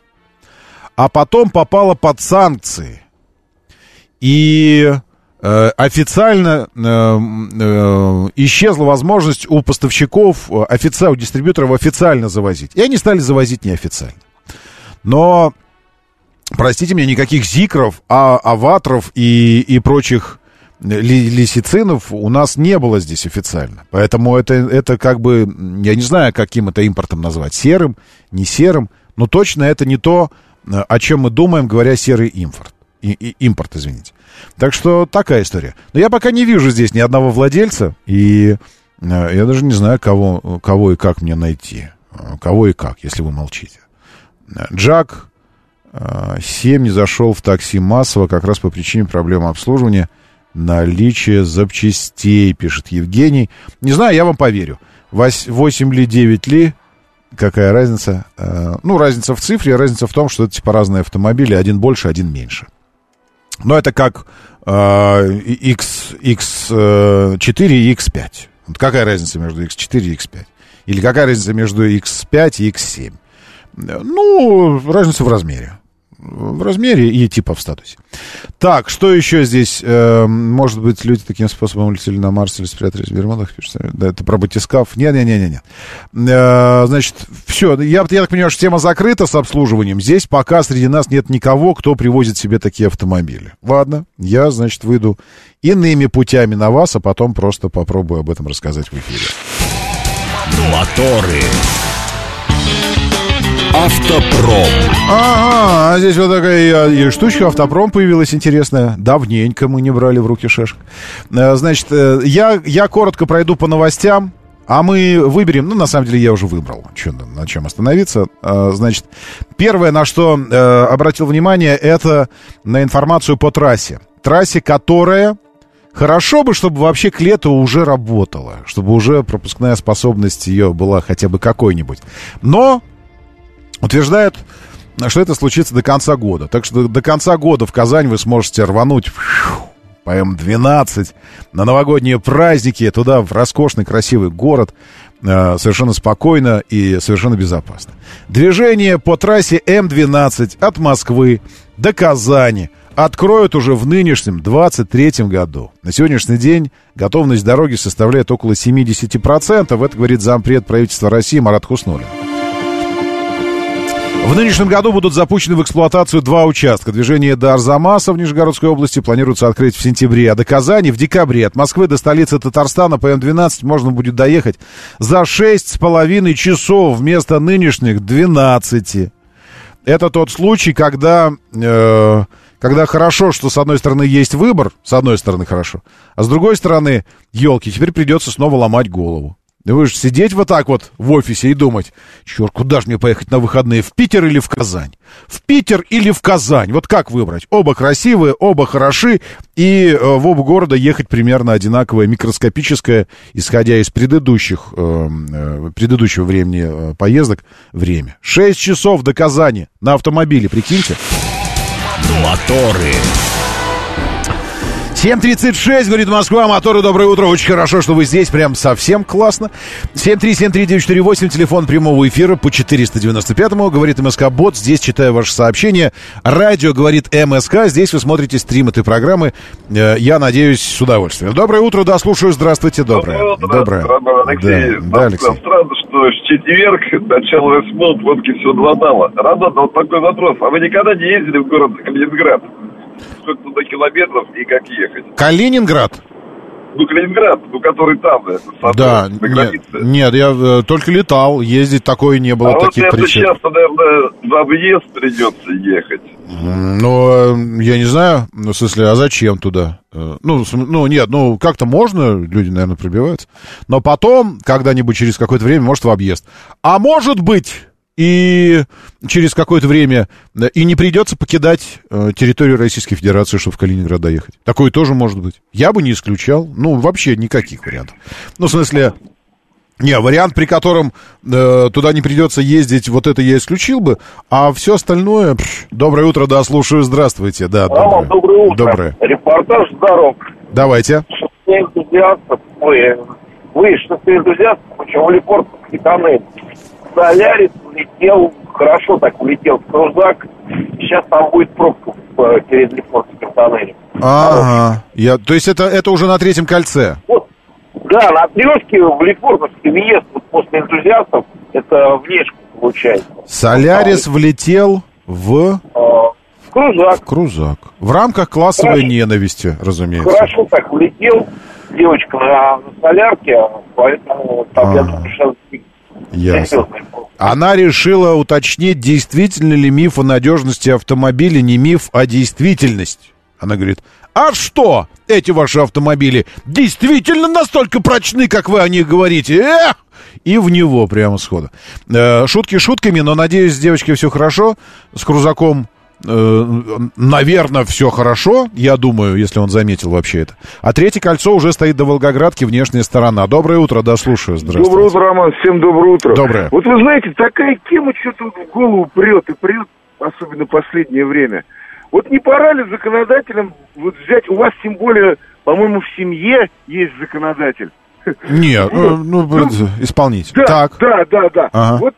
а потом попало под санкции. И э, официально э, э, исчезла возможность у поставщиков, э, офици- у дистрибьюторов официально завозить. И они стали завозить неофициально. Но, простите меня, никаких зикров, а, аватров и, и прочих ли- лисицинов у нас не было здесь официально. Поэтому это, это как бы, я не знаю, каким это импортом назвать, серым, не серым, но точно это не то, э, о чем мы думаем, говоря серый импорт. И, и- импорт, извините. Так что такая история. Но я пока не вижу здесь ни одного владельца, и э, я даже не знаю, кого, кого и как мне найти. Э, Кого и как, если вы молчите. Э, Джак э, 7 не зашел в такси массово как раз по причине проблемы обслуживания наличия запчастей, пишет Евгений. Не знаю, я вам поверю. 8 ли, 9 ли, какая разница? Э, Ну, разница в цифре, разница в том, что это типа разные автомобили, один больше, один меньше. Но это как э, X, X4 и X5. Вот какая разница между X4 и X5? Или какая разница между X5 и X7? Э, Ну, разница в размере. В размере и типа в статусе. Так, что еще здесь? Э, может быть, люди таким способом улетели на Марс или спрятались в Бермудах? Да, это про батискаф. Не-не-не-не. Э, значит, все. Я, я так понимаю, что тема закрыта с обслуживанием. Здесь пока среди нас нет никого, кто привозит себе такие автомобили. Ладно, я, значит, выйду иными путями на вас, а потом просто попробую об этом рассказать в эфире. Моторы. Автопром. Ага, а здесь вот такая и, и штучка, автопром появилась интересная. Давненько мы не брали в руки шашек. Э, Значит, э, я, я коротко пройду по новостям. А мы выберем, ну, на самом деле, я уже выбрал, чё, на чем остановиться. А, Значит, первое, на что э, обратил внимание, это на информацию по трассе. Трассе, которая хорошо бы, чтобы вообще к лету уже работала, чтобы уже пропускная способность ее была хотя бы какой-нибудь. Но утверждают, что это случится до конца года. Так что до конца года в Казань вы сможете рвануть по М12 на новогодние праздники, туда, в роскошный, красивый город, э, совершенно спокойно и совершенно безопасно. Движение по трассе М12 от Москвы до Казани откроют уже в нынешнем 23 году. На сегодняшний день готовность дороги составляет около 70%. Это говорит зампред правительства России Марат Хуснулин. В нынешнем году будут запущены в эксплуатацию два участка. Движение до Арзамаса в Нижегородской области планируется открыть в сентябре, а до Казани в декабре. От Москвы до столицы Татарстана по М12 можно будет доехать за 6,5 часов вместо нынешних 12. Это тот случай, когда, э, когда хорошо, что с одной стороны есть выбор, с одной стороны хорошо, а с другой стороны, елки, теперь придется снова ломать голову. Да вы же сидеть вот так вот в офисе и думать, черт, куда же мне поехать на выходные, в Питер или в Казань? В Питер или в Казань? Вот как выбрать? Оба красивые, оба хороши, и э, в оба города ехать примерно одинаковое, микроскопическое, исходя из предыдущих, э, э, предыдущего времени э, поездок, время. Шесть часов до Казани на автомобиле, прикиньте. Моторы. 7.36, говорит Москва, моторы, доброе утро, очень хорошо, что вы здесь, прям совсем классно. 7373948, телефон прямого эфира по 495-му, говорит МСК Бот, здесь читаю ваше сообщение. Радио говорит МСК, здесь вы смотрите стрим этой программы, Э, я надеюсь, с удовольствием. Доброе утро, да, слушаю, здравствуйте, доброе. Доброе. Роман Алексей, Да, да, Алексей. Странно, что в четверг, начало восьмого, водки все два дала. Роман, вот такой вопрос. А вы никогда не ездили в город Калининград? Сколько туда километров и как ехать? Калининград? Ну, Калининград, ну, который там, это, Да, на нет, границе. нет, я э, только летал, ездить такое не было, а вот таких это причин. сейчас, наверное, в объезд придется ехать. Ну, э, я не знаю, ну, в смысле, а зачем туда? Э, Ну, ну, нет, ну, как-то можно, люди, наверное, пробиваются. Но потом, когда-нибудь через какое-то время, может, в объезд. А может быть, и через какое-то время и не придется покидать э, территорию Российской Федерации, чтобы в Калининград доехать. Такое тоже может быть. Я бы не исключал. Ну, вообще никаких вариантов. Ну, в смысле, не, вариант, при котором э, туда не придется ездить, вот это я исключил бы, а все остальное... пш, доброе утро, да, слушаю, здравствуйте, да, доброе. Роман, доброе утро. Доброе. Репортаж с дорог. Давайте. Шестые энтузиастов, ой, вы, шестые энтузиасты, почему Лефортовский тоннель. Солярис улетел, хорошо так улетел в Крузак. Сейчас там будет пробка э, перед Лефортовским тоннелем. Ага. Я, то есть это, это уже на третьем кольце. Вот, да, на отрезке в Лефортовский въезд вот после энтузиастов, это внешку получается. Солярис влетел в... В Крузак. В крузак. В рамках классовой Хорошо. ненависти, разумеется. Хорошо так улетел девочка на, на солярке, поэтому там, я А. думаю, сейчас Ясно. Она решила уточнить, действительно ли миф о надежности автомобиля не миф, а действительность. Она говорит, а что эти ваши автомобили действительно настолько прочны, как вы о них говорите? Эх! И в него прямо сходу. Э, шутки шутками, но надеюсь, с девочкой все хорошо. С крузаком, наверное, все хорошо, я думаю, если он заметил вообще это. А третье кольцо уже стоит до Волгоградки, внешняя сторона. Доброе утро, да, слушаю. Здравствуйте. Доброе утро, Роман. Всем доброе утро. Доброе. Вот вы знаете, такая тема что-то вот в голову прет и прет, особенно в последнее время. Вот не пора ли законодателям вот взять, у вас тем более, по-моему, в семье есть законодатель. Нет, э, ну, это исполнитель. Да, Так. да, да, да. Ага. Вот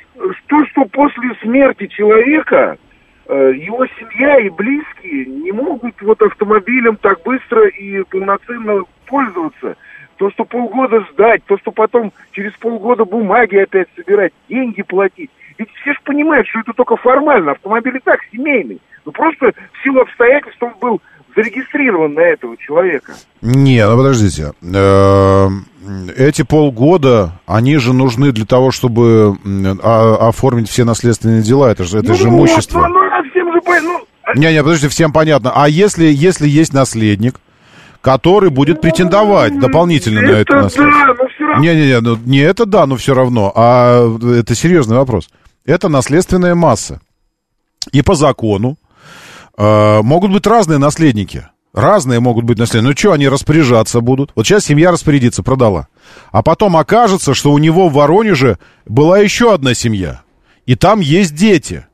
то, что после смерти человека э, его семья и близкие не могут вот автомобилем так быстро и полноценно пользоваться. То, что полгода ждать, то, что потом через полгода бумаги опять собирать, деньги платить. Ведь все же понимают, что это только формально. Автомобиль и так семейный. Ну просто в силу обстоятельств он был зарегистрирован на этого человека. Не, ну подождите. Э, Эти полгода, они же нужны для того, чтобы а- оформить все наследственные дела. Это же, это же ну, имущество. Ну, ну, всем же. Ну, а- Не-не, подождите, всем понятно. А если, если есть наследник, который будет претендовать дополнительно на это Это наследство. да, но все равно. Не-не-не, ну, не это да, но все равно, а это серьезный вопрос. Это наследственная масса. И по закону э, могут быть разные наследники. Разные могут быть наследники. Ну что, они распоряжаться будут? Вот сейчас семья распорядится, продала. А потом окажется, что у него в Воронеже была еще одна семья. И там есть дети.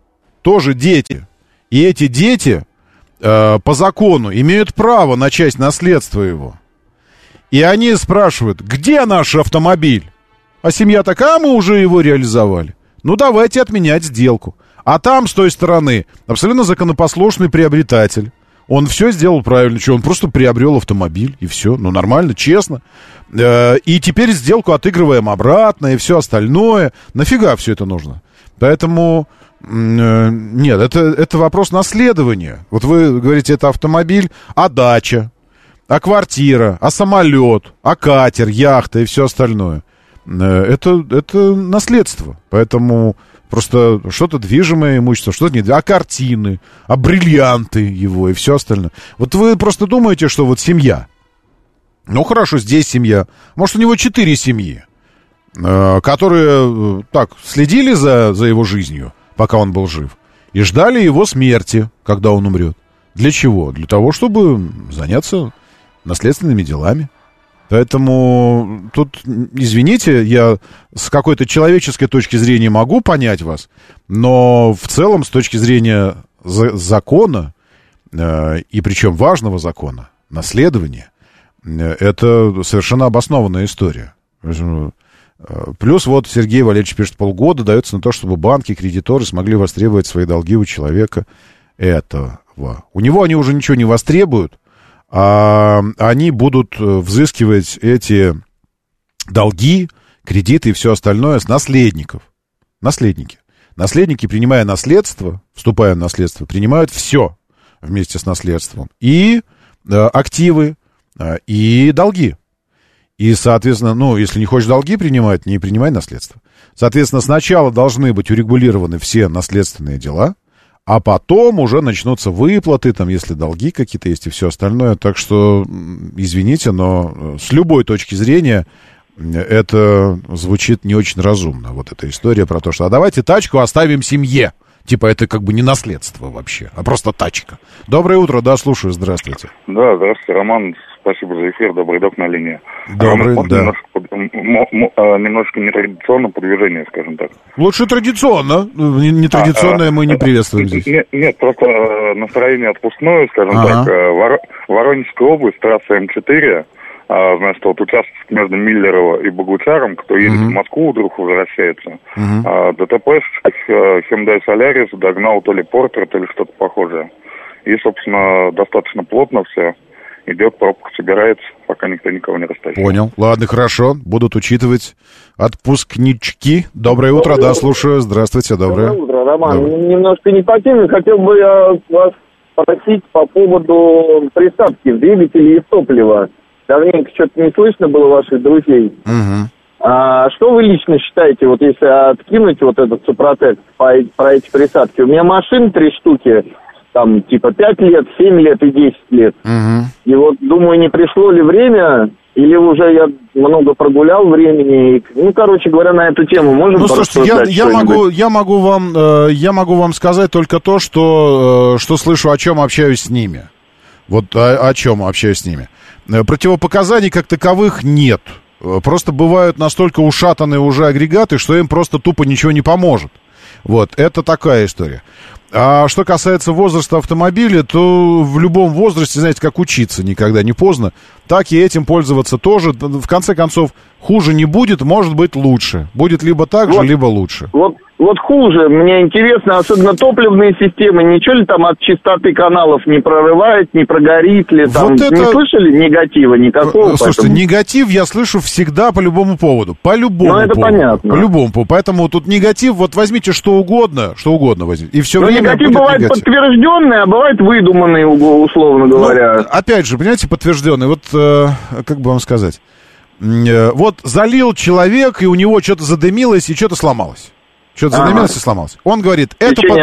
Тоже дети. И эти дети э, по закону имеют право на часть наследства его. И они спрашивают, где наш автомобиль? А семья такая, а мы уже его реализовали. Ну, давайте отменять сделку. А там, с той стороны, абсолютно законопослушный приобретатель. Он все сделал правильно. Что, он просто приобрел автомобиль, и все. Ну, нормально, честно. Э, И теперь сделку отыгрываем обратно, и все остальное. Нафига все это нужно? Поэтому... э, Нет, это, это вопрос наследования. Вот вы говорите, это автомобиль, а дача, а квартира, а самолет, а катер, яхта и все остальное. Э, Это, это наследство. Поэтому просто что-то движимое имущество, что-то не... А картины, а бриллианты его и все остальное. Вот вы просто думаете, что вот семья. Ну, хорошо, здесь семья. Может, у него четыре семьи, э, которые э, так следили за, за его жизнью, пока он был жив, и ждали его смерти, когда он умрет. Для чего? Для того, чтобы заняться наследственными делами. Поэтому тут, извините, я с какой-то человеческой точки зрения могу понять вас, но в целом с точки зрения за- закона, э, и причем важного закона, наследования, э, это совершенно обоснованная история. Э, Плюс вот Сергей Валерьевич пишет, полгода дается на то, чтобы банки, кредиторы смогли востребовать свои долги у человека этого. У него они уже ничего не востребуют, а они будут э, взыскивать эти долги, кредиты и все остальное с наследников. Наследники. Наследники, принимая наследство, вступая в наследство, принимают все вместе с наследством. И э, активы, э, и долги. И, соответственно, ну, если не хочешь долги принимать, не принимай наследство. Соответственно, сначала должны быть урегулированы все наследственные дела, а потом уже начнутся выплаты, там, если долги какие-то есть и все остальное. Так что, извините, но э, с любой точки зрения э, это звучит не очень разумно. Вот эта история про то, что а давайте тачку оставим семье. Типа это как бы не наследство вообще, а просто тачка. Доброе утро, да, слушаю, здравствуйте. Да, здравствуйте, Роман. Спасибо за эфир. Добрый док на линии. Добрый, можно да. Немножко, а, немножко нетрадиционно по движению, скажем так. Лучше традиционно. Ну, не- Нетрадиционное мы не приветствуем здесь. Нет, нет, просто э, настроение отпускное, скажем Ага. так. Э, Воро- Воронежская область, трасса М4, а, значит, вот участок между Миллерово и Богучаром, кто едет в Москву, вдруг возвращается. Мгм. А, ДТП э, Hyundai Solaris догнал то ли Портер, то ли что-то похожее. И, собственно, достаточно плотно все. Идет, пробка собирается, пока никто никого не растащит. Понял. Ладно, хорошо. Будут учитывать отпускнички. Доброе утро, да, слушаю. Здравствуйте, доброе. Доброе утро, Роман. Доброе. Немножко не по теме. Хотел бы я вас спросить по поводу присадки в двигателе и топлива. Давненько что-то не слышно было ваших друзей. Мгм. А что вы лично считаете, вот если откинуть вот этот супротек по, про эти присадки? У меня машин три штуки, там типа 5 лет, 7 лет и 10 лет. Мгм. И вот думаю, не пришло ли время, или уже я много прогулял времени. Ну, короче говоря, на эту тему можем Ну, слушайте, я, я могу, я могу вам, э, я могу вам сказать только то, что, э, что слышу, о чем общаюсь с ними. Вот о, о чем общаюсь с ними. Э, Противопоказаний как таковых нет. Э, Просто бывают настолько ушатанные уже агрегаты, что им просто тупо ничего не поможет. Вот, это такая история. А что касается возраста автомобиля, то в любом возрасте, знаете, как учиться никогда не поздно, так и этим пользоваться тоже. В конце концов, хуже не будет, может быть лучше. Будет либо так же, либо лучше. Вот, вот хуже, мне интересно, особенно топливные системы, ничего ли там от чистоты каналов не прорывает, не прогорит ли там? Вот это- Не слышали негатива никакого? Слушайте, поэтому- негатив я слышу всегда по любому поводу. По любому Ну, это поводу. понятно. По любому поводу. Поэтому тут негатив, вот возьмите что угодно, что угодно возьмите. И все Ну, время негатив бывает негатив. подтвержденный, а бывает выдуманный, условно говоря. Ну, опять же, понимаете, подтвержденный. Вот, э, как бы вам сказать. Э, Вот залил человек, и у него что-то задымилось, и что-то сломалось. Что-то Ага. задымилось и сломалось. Он говорит, это, по-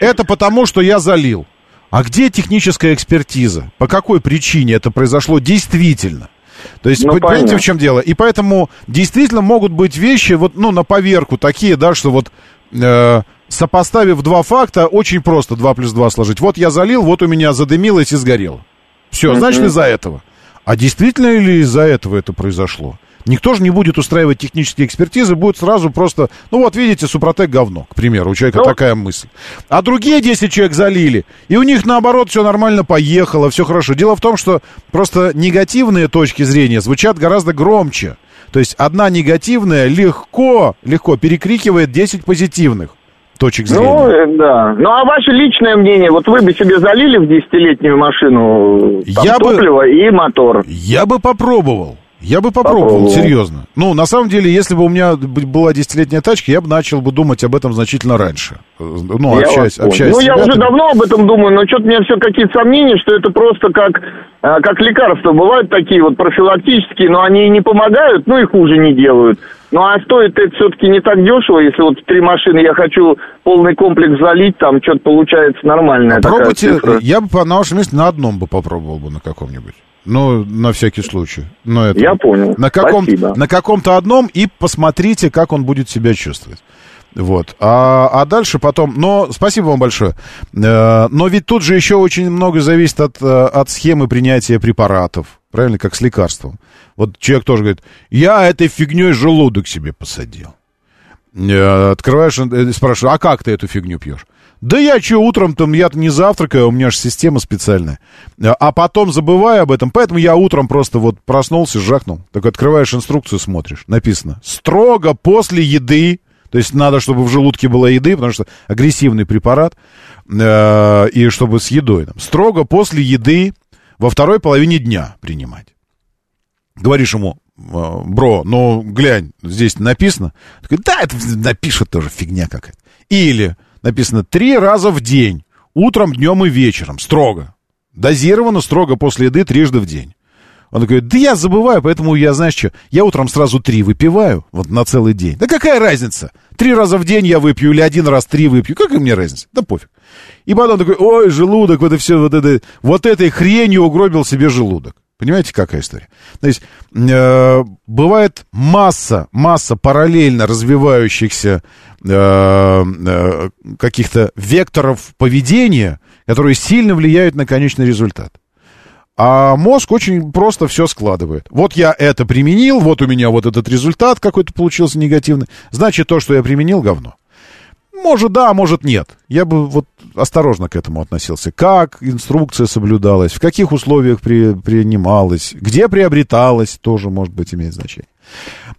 это потому, что я залил. А где техническая экспертиза? По какой причине это произошло действительно? То есть, Ну, понимаете, понятно. в чем дело? И поэтому действительно могут быть вещи, вот, ну, на поверку такие, да, что вот э, сопоставив два факта, очень просто 2 плюс 2 сложить. Вот я залил, вот у меня задымилось и сгорело. Все, значит, из-за этого. А действительно ли из-за этого это произошло? Никто же не будет устраивать технические экспертизы, будет сразу просто, ну вот видите, Супротек говно, к примеру, у человека Ну. такая мысль. А другие 10 человек залили, и у них наоборот все нормально поехало, все хорошо. Дело в том, что просто негативные точки зрения звучат гораздо громче. То есть одна негативная легко, легко перекрикивает 10 позитивных точек зрения. Ну, э, да. Ну, а ваше личное мнение? Вот вы бы себе залили в десятилетнюю машину там, Я бы- топливо и мотор. Я бы попробовал. Я бы попробовал, Попробовал. серьезно. Ну, на самом деле, если бы у меня была десятилетняя тачка, я бы начал бы думать об этом значительно раньше. Э, Ну, Я общаясь, общаясь ну, я уже давно об этом думаю, но что-то у меня все какие-то сомнения, что это просто как, как лекарства. Бывают такие вот профилактические, но они и не помогают, ну и хуже не делают. Ну а стоит это все-таки не так дешево, если вот три машины я хочу полный комплекс залить, там что-то получается нормальная такая Попробуйте, я бы на вашем месте на одном бы попробовал бы на каком-нибудь. Ну, на всякий случай. Но это, Я понял. На, каком, Спасибо. на каком-то одном и посмотрите, как он будет себя чувствовать. Вот. А, а дальше потом... Но спасибо вам большое. Э, Но ведь тут же еще очень много зависит от, э, от схемы принятия препаратов. Правильно, как с лекарством. Вот человек тоже говорит, я этой фигней желудок себе посадил. Э, Открываешь, э, спрашиваю, а как ты эту фигню пьешь? Да я что, утром там, я не завтракаю, у меня же система специальная. Э, А потом забываю об этом, поэтому я утром просто вот проснулся, жахнул. Так открываешь инструкцию, смотришь, написано, строго после еды, то есть надо, чтобы в желудке была еды, потому что агрессивный препарат, э, и чтобы с едой. там, строго после еды во второй половине дня принимать. Говоришь ему, «Э, бро, ну глянь, здесь написано. Такой, да, это напишет тоже фигня какая-то. Или написано три раза в день, утром, днем и вечером, строго. Дозировано строго после еды трижды в день. Он такой, да я забываю, поэтому я, знаешь что, я утром сразу три выпиваю, вот на целый день. Да какая разница? Три раза в день я выпью или один раз три выпью, какая мне разница? Да пофиг. И потом такой, ой, желудок, вот это все, вот, это, вот этой хренью угробил себе желудок. Понимаете, какая история? То есть э, бывает масса, масса параллельно развивающихся э, э, каких-то векторов поведения, которые сильно влияют на конечный результат. А мозг очень просто все складывает. Вот я это применил, вот у меня вот этот результат какой-то получился негативный. Значит, то, что я применил, говно. Может, да, может, нет. Я бы вот осторожно к этому относился. Как инструкция соблюдалась, в каких условиях при, принималась, где приобреталась, тоже, может быть, имеет значение.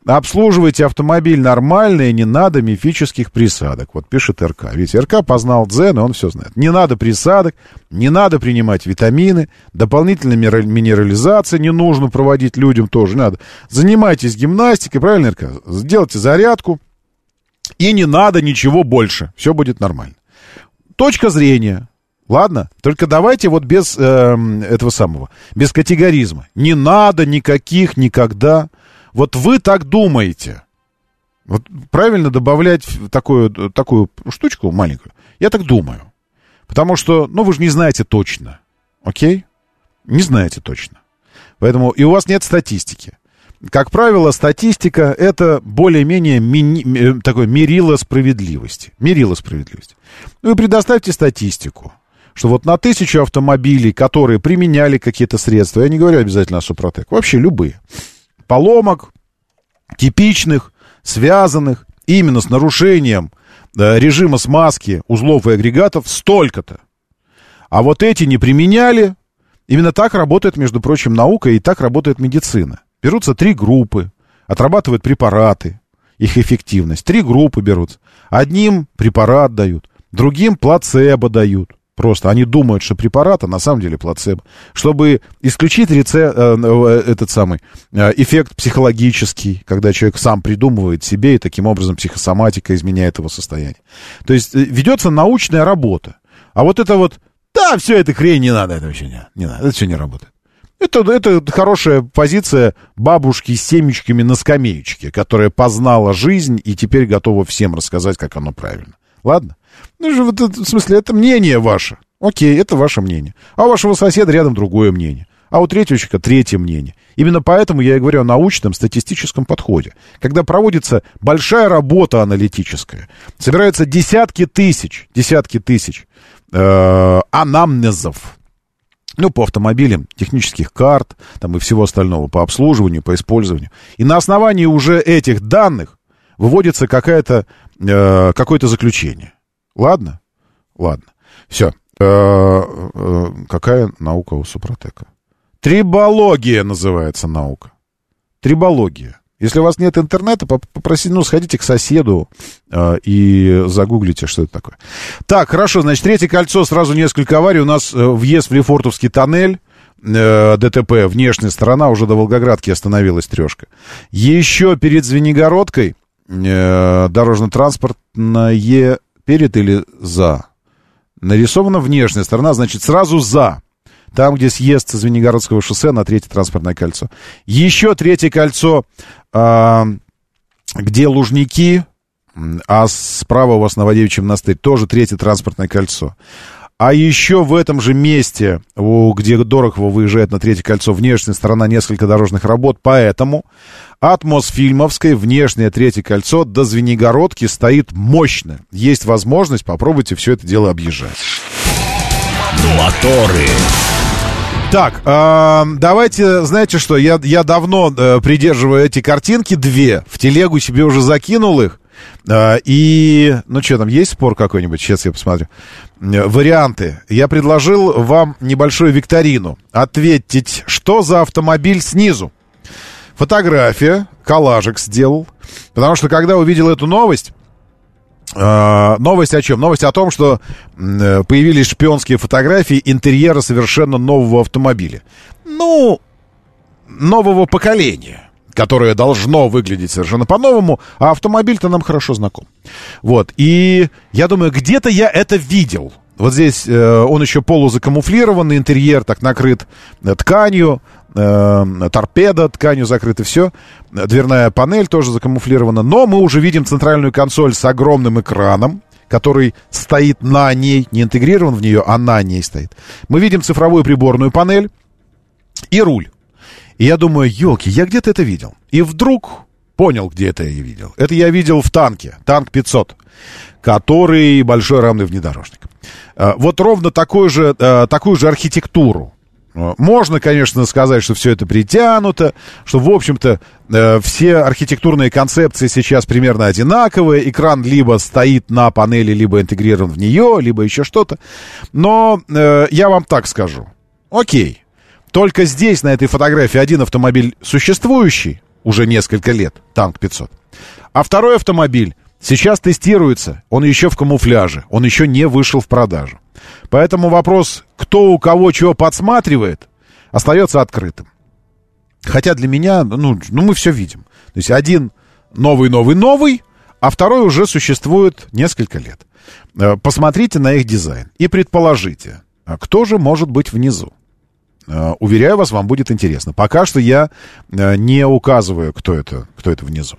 Обслуживайте автомобиль нормально, и не надо мифических присадок. Вот пишет РК. Ведь РК познал дзен, и он все знает. Не надо присадок, не надо принимать витамины, дополнительной мира- минерализации не нужно проводить людям тоже. не Надо. Занимайтесь гимнастикой, правильно, РК? Сделайте зарядку, и не надо ничего больше. Все будет нормально. Точка зрения. Ладно? Только давайте вот без эм, этого самого, без категоризма. Не надо никаких никогда. Вот вы так думаете. Вот правильно добавлять такую, такую штучку маленькую? Я так думаю. Потому что, ну, вы же не знаете точно. Окей? Не знаете точно. Поэтому и у вас нет статистики. Как правило, статистика это более-менее мини- э, такое мерило справедливости. Мерило справедливости. Вы предоставьте статистику, что вот на тысячу автомобилей, которые применяли какие-то средства, я не говорю обязательно о Супротек, вообще любые, поломок, типичных, связанных именно с нарушением э, режима смазки узлов и агрегатов столько-то. А вот эти не применяли. Именно так работает, между прочим, наука и так работает медицина. Берутся три группы, отрабатывают препараты, их эффективность. Три группы берутся. Одним препарат дают, другим плацебо дают. Просто они думают, что препарат, а на самом деле плацебо. Чтобы исключить реце, э, э, этот самый э, эффект психологический, когда человек сам придумывает себе, и таким образом психосоматика изменяет его состояние. То есть ведется научная работа. А вот это вот, да, все это хрень не надо, это вообще не, не надо, это все не работает. Это, это хорошая позиция бабушки с семечками на скамеечке, которая познала жизнь и теперь готова всем рассказать, как оно правильно. Ладно? Ну же, в смысле, это мнение ваше. Окей, это ваше мнение. А у вашего соседа рядом другое мнение. А у третьего человека третье мнение. Именно поэтому я и говорю о научном статистическом подходе. Когда проводится большая работа аналитическая, собираются десятки тысяч, десятки тысяч э, анамнезов, ну, по автомобилям, технических карт, там и всего остального, по обслуживанию, по использованию. И на основании уже этих данных выводится какая-то, э, какое-то заключение. Ладно? Ладно. Все. Э, э, какая наука у Супротека? Трибология называется наука. Трибология. Если у вас нет интернета, попросите, ну, сходите к соседу э, и загуглите, что это такое. Так, хорошо, значит, третье кольцо, сразу несколько аварий. У нас э, въезд в Лефортовский тоннель, э, ДТП, внешняя сторона, уже до Волгоградки остановилась трешка. Еще перед Звенигородкой э, дорожно-транспортное перед или за? Нарисована внешняя сторона, значит, сразу за. Там, где съезд со Звенигородского шоссе на третье транспортное кольцо. Еще третье кольцо, э, где Лужники, а справа у вас Новодевичий монастырь, тоже третье транспортное кольцо. А еще в этом же месте, где Дорохово выезжает на третье кольцо, внешняя сторона несколько дорожных работ, поэтому от Мосфильмовской внешнее третье кольцо до Звенигородки стоит мощно. Есть возможность, попробуйте все это дело объезжать. Моторы. Так, э, давайте, знаете что, я, я давно э, придерживаю эти картинки, две, в телегу себе уже закинул их. Э, и, ну что там, есть спор какой-нибудь? Сейчас я посмотрю. Э, варианты. Я предложил вам небольшую викторину. Ответить, что за автомобиль снизу. Фотография, коллажик сделал. Потому что, когда увидел эту новость, новость о чем? Новость о том, что uh, появились шпионские фотографии интерьера совершенно нового автомобиля. Ну, нового поколения, которое должно выглядеть совершенно по-новому, а автомобиль-то нам хорошо знаком. Вот, и я думаю, где-то я это видел. Вот здесь э, он еще полузакамуфлированный, интерьер так накрыт э, тканью, э, торпеда тканью закрыта, все. Дверная панель тоже закамуфлирована. Но мы уже видим центральную консоль с огромным экраном, который стоит на ней, не интегрирован в нее, а на ней стоит. Мы видим цифровую приборную панель и руль. И я думаю, елки, я где-то это видел. И вдруг понял, где это я видел. Это я видел в танке, танк 500, который большой рамный внедорожник. Э, вот ровно такую же, э, такую же архитектуру Э, можно, конечно, сказать, что все это притянуто, что, в общем-то, все архитектурные концепции сейчас примерно одинаковые. Экран либо стоит на панели, либо интегрирован в нее, либо еще что-то. Но я вам так скажу. Окей. Только здесь, на этой фотографии, один автомобиль существующий уже несколько лет, танк 500. А второй автомобиль сейчас тестируется. Он еще в камуфляже. Он еще не вышел в продажу. Поэтому вопрос, кто у кого чего подсматривает, остается открытым. Хотя для меня, ну, ну мы все видим. То есть один новый-новый-новый, а второй уже существует несколько лет. Э, посмотрите на их дизайн и предположите, а кто же может быть внизу. Э, уверяю вас, вам будет интересно. Пока что я э, не указываю, кто это, кто это внизу.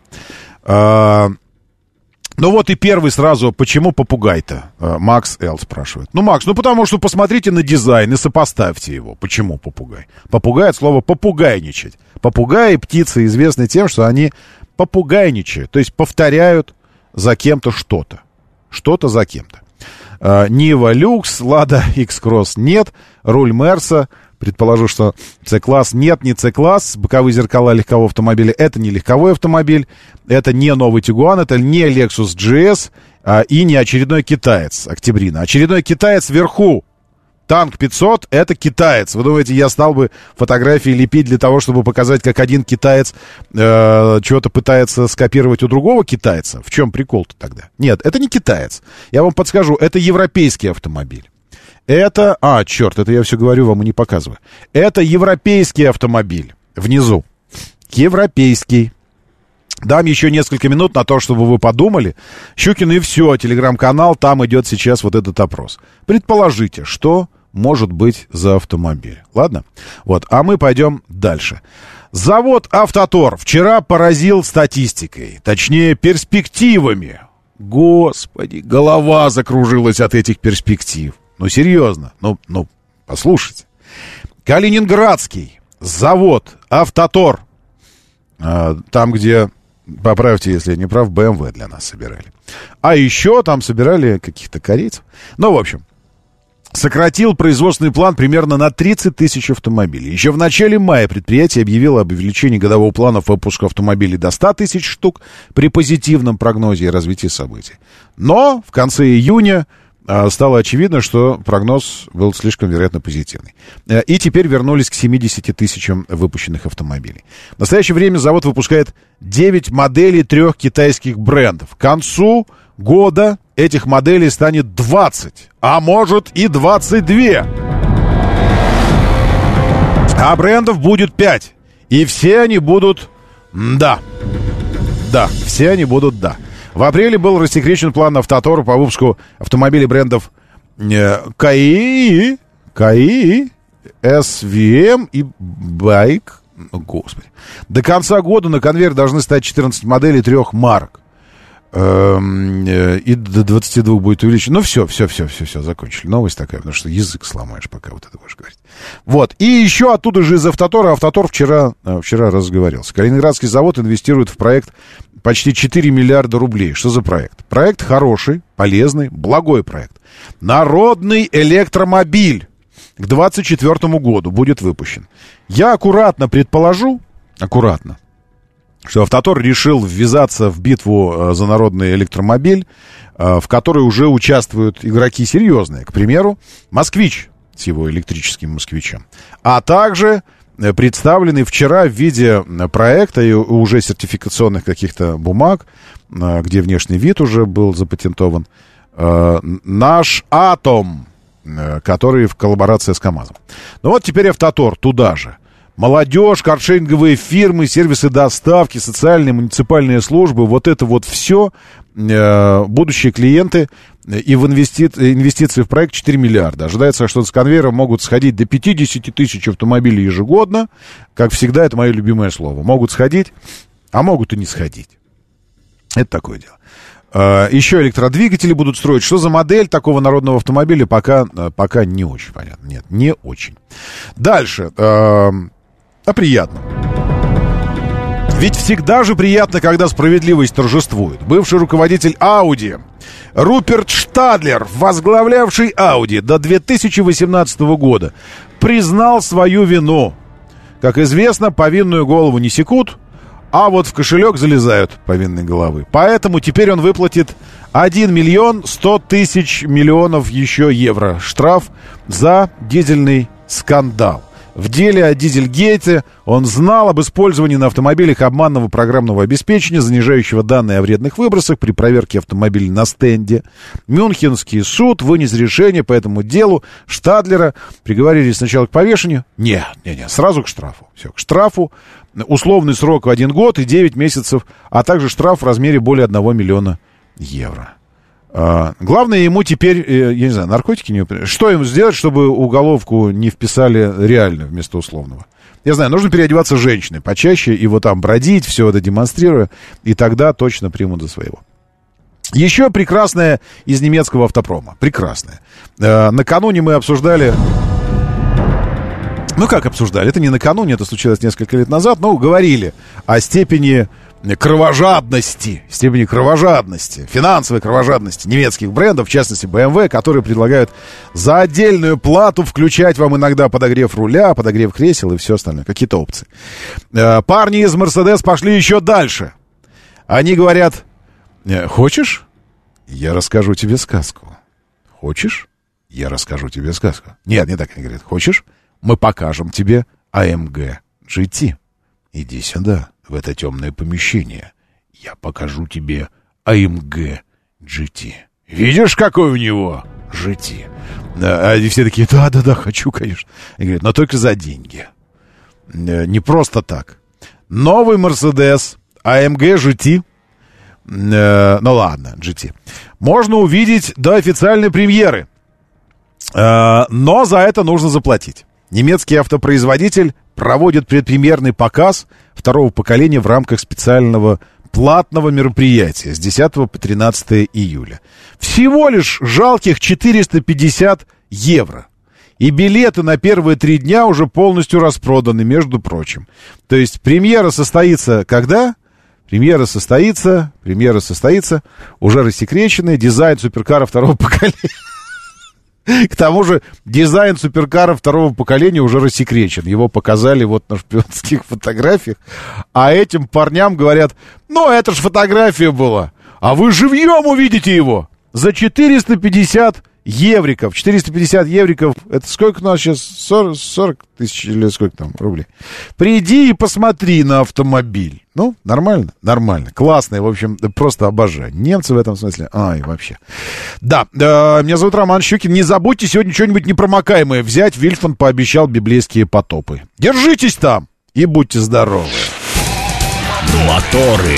Ну вот и первый сразу, почему попугай-то? Э, Макс Эл спрашивает. Ну, Макс, ну потому что посмотрите на дизайн и сопоставьте его. Почему попугай? Попугай от слова попугайничать. Попугаи птицы известны тем, что они попугайничают, то есть повторяют за кем-то что-то. Что-то за кем-то. Э, Нива Люкс, Лада X-Cross нет, руль Мерса — Предположу, что C-класс нет, не C-класс. Боковые зеркала легкового автомобиля — это не легковой автомобиль. Это не новый Тигуан, это не Lexus GS а, и не очередной китаец Октябрина. Очередной китаец вверху. Танк 500 — это китаец. Вы думаете, я стал бы фотографии лепить для того, чтобы показать, как один китаец э, чего-то пытается скопировать у другого китайца? В чем прикол-то тогда? Нет, это не китаец. Я вам подскажу, это европейский автомобиль. Это... А, черт, это я все говорю вам и не показываю. Это европейский автомобиль. Внизу. Европейский. Дам еще несколько минут на то, чтобы вы подумали. Щукин и все, телеграм-канал, там идет сейчас вот этот опрос. Предположите, что может быть за автомобиль. Ладно? Вот, а мы пойдем дальше. Завод «Автотор» вчера поразил статистикой, точнее, перспективами. Господи, голова закружилась от этих перспектив. Ну, серьезно. Ну, ну, послушайте. Калининградский завод «Автотор». А, там, где, поправьте, если я не прав, БМВ для нас собирали. А еще там собирали каких-то корейцев. Ну, в общем, сократил производственный план примерно на 30 тысяч автомобилей. Еще в начале мая предприятие объявило об увеличении годового плана выпуска автомобилей до 100 тысяч штук при позитивном прогнозе и развитии событий. Но в конце июня стало очевидно, что прогноз был слишком, вероятно, позитивный. Э, И теперь вернулись к 70 тысячам выпущенных автомобилей. В настоящее время завод выпускает 9 моделей трех китайских брендов. К концу года этих моделей станет 20, а может и 22. А брендов будет 5. И все они будут «да». Да, все они будут «да». В апреле был рассекречен план Автотора по выпуску автомобилей брендов э, КАИ, КАИ, СВМ и Байк. Господи. До конца года на конвейер должны стать 14 моделей трех марок. Эм, э, И до 22 будет увеличено. Ну, все, все, все, все, все, закончили. Новость такая, потому что язык сломаешь, пока вот это будешь говорить. Вот. И еще оттуда же из Автотора. Автотор вчера, э, вчера разговаривался. Калининградский завод инвестирует в проект почти 4 миллиарда рублей. Что за проект? Проект хороший, полезный, благой проект. Народный электромобиль к 2024 году будет выпущен. Я аккуратно предположу, аккуратно, что Автотор решил ввязаться в битву э, за народный электромобиль, э, в которой уже участвуют игроки серьезные. К примеру, «Москвич» с его электрическим «Москвичем». А также э, представленный вчера в виде проекта и уже сертификационных каких-то бумаг, где внешний вид уже был запатентован, наш «Атом», который в коллаборации с КАМАЗом. Ну вот теперь «Автотор» туда же. Молодежь, каршеринговые фирмы, сервисы доставки, социальные, муниципальные службы, вот это вот все, э, будущие клиенты э, и в инвести... инвестиции в проект 4 миллиарда. Ожидается, что с конвейера могут сходить до 50 тысяч автомобилей ежегодно. Как всегда, это мое любимое слово. Могут сходить, а могут и не сходить. Это такое дело. Э, Еще электродвигатели будут строить. Что за модель такого народного автомобиля, пока, пока не очень понятно. Нет, не очень. Дальше. А приятно. Ведь всегда же приятно, когда справедливость торжествует. Бывший руководитель Ауди Руперт Штадлер, возглавлявший Ауди до 2018 года, признал свою вину. Как известно, повинную голову не секут, а вот в кошелек залезают повинной головы. Поэтому теперь он выплатит 1 миллион 100 тысяч миллионов еще евро штраф за дизельный скандал. В деле о Дизельгейте он знал об использовании на автомобилях обманного программного обеспечения, занижающего данные о вредных выбросах при проверке автомобиля на стенде. Мюнхенский суд вынес решение по этому делу. Штадлера приговорили сначала к повешению. Нет, нет, нет, сразу к штрафу. Все, к штрафу. Условный срок в один год и 9 месяцев, а также штраф в размере более 1 миллиона евро. А, главное ему теперь, э, я не знаю, наркотики не... Что ему сделать, чтобы уголовку не вписали реально вместо условного? Я знаю, нужно переодеваться женщиной почаще и вот там бродить, все это демонстрируя, и тогда точно примут за своего. Еще прекрасная из немецкого автопрома. Прекрасная. Э, накануне мы обсуждали... Ну, как обсуждали? Это не накануне, это случилось несколько лет назад, но говорили о степени кровожадности, степени кровожадности, финансовой кровожадности немецких брендов, в частности BMW, которые предлагают за отдельную плату включать вам иногда подогрев руля, подогрев кресел и все остальное, какие-то опции. Э, Парни из Mercedes пошли еще дальше. Они говорят, «Э, хочешь, я расскажу тебе сказку. Хочешь, я расскажу тебе сказку. Нет, не так они говорят. Хочешь, мы покажем тебе AMG GT. Иди сюда, в это темное помещение. Я покажу тебе AMG GT. Видишь, какой у него GT? Да, а все такие, да-да-да, хочу, конечно. И говорят, но только за деньги. Э, Не просто так. Новый Mercedes AMG GT ну ладно, GT. Можно увидеть до официальной премьеры. Э, но за это нужно заплатить. Немецкий автопроизводитель проводит предпремьерный показ второго поколения в рамках специального платного мероприятия с 10 по 13 июля. Всего лишь жалких 450 евро. И билеты на первые три дня уже полностью распроданы, между прочим. То есть премьера состоится когда? Премьера состоится, премьера состоится, уже рассекреченный дизайн суперкара второго поколения. К тому же дизайн суперкара второго поколения уже рассекречен. Его показали вот на шпионских фотографиях. А этим парням говорят, ну это ж фотография была. А вы живьем увидите его за 450 евриков. 450 евриков, это сколько у нас сейчас? 40, 40 тысяч или сколько там рублей? Приди и посмотри на автомобиль. Ну, нормально? Нормально. Классный, в общем, просто обожаю. Немцы в этом смысле, ай, вообще. Да, э, меня зовут Роман Щукин. Не забудьте сегодня что-нибудь непромокаемое взять. Вильфман пообещал библейские потопы. Держитесь там и будьте здоровы. Моторы.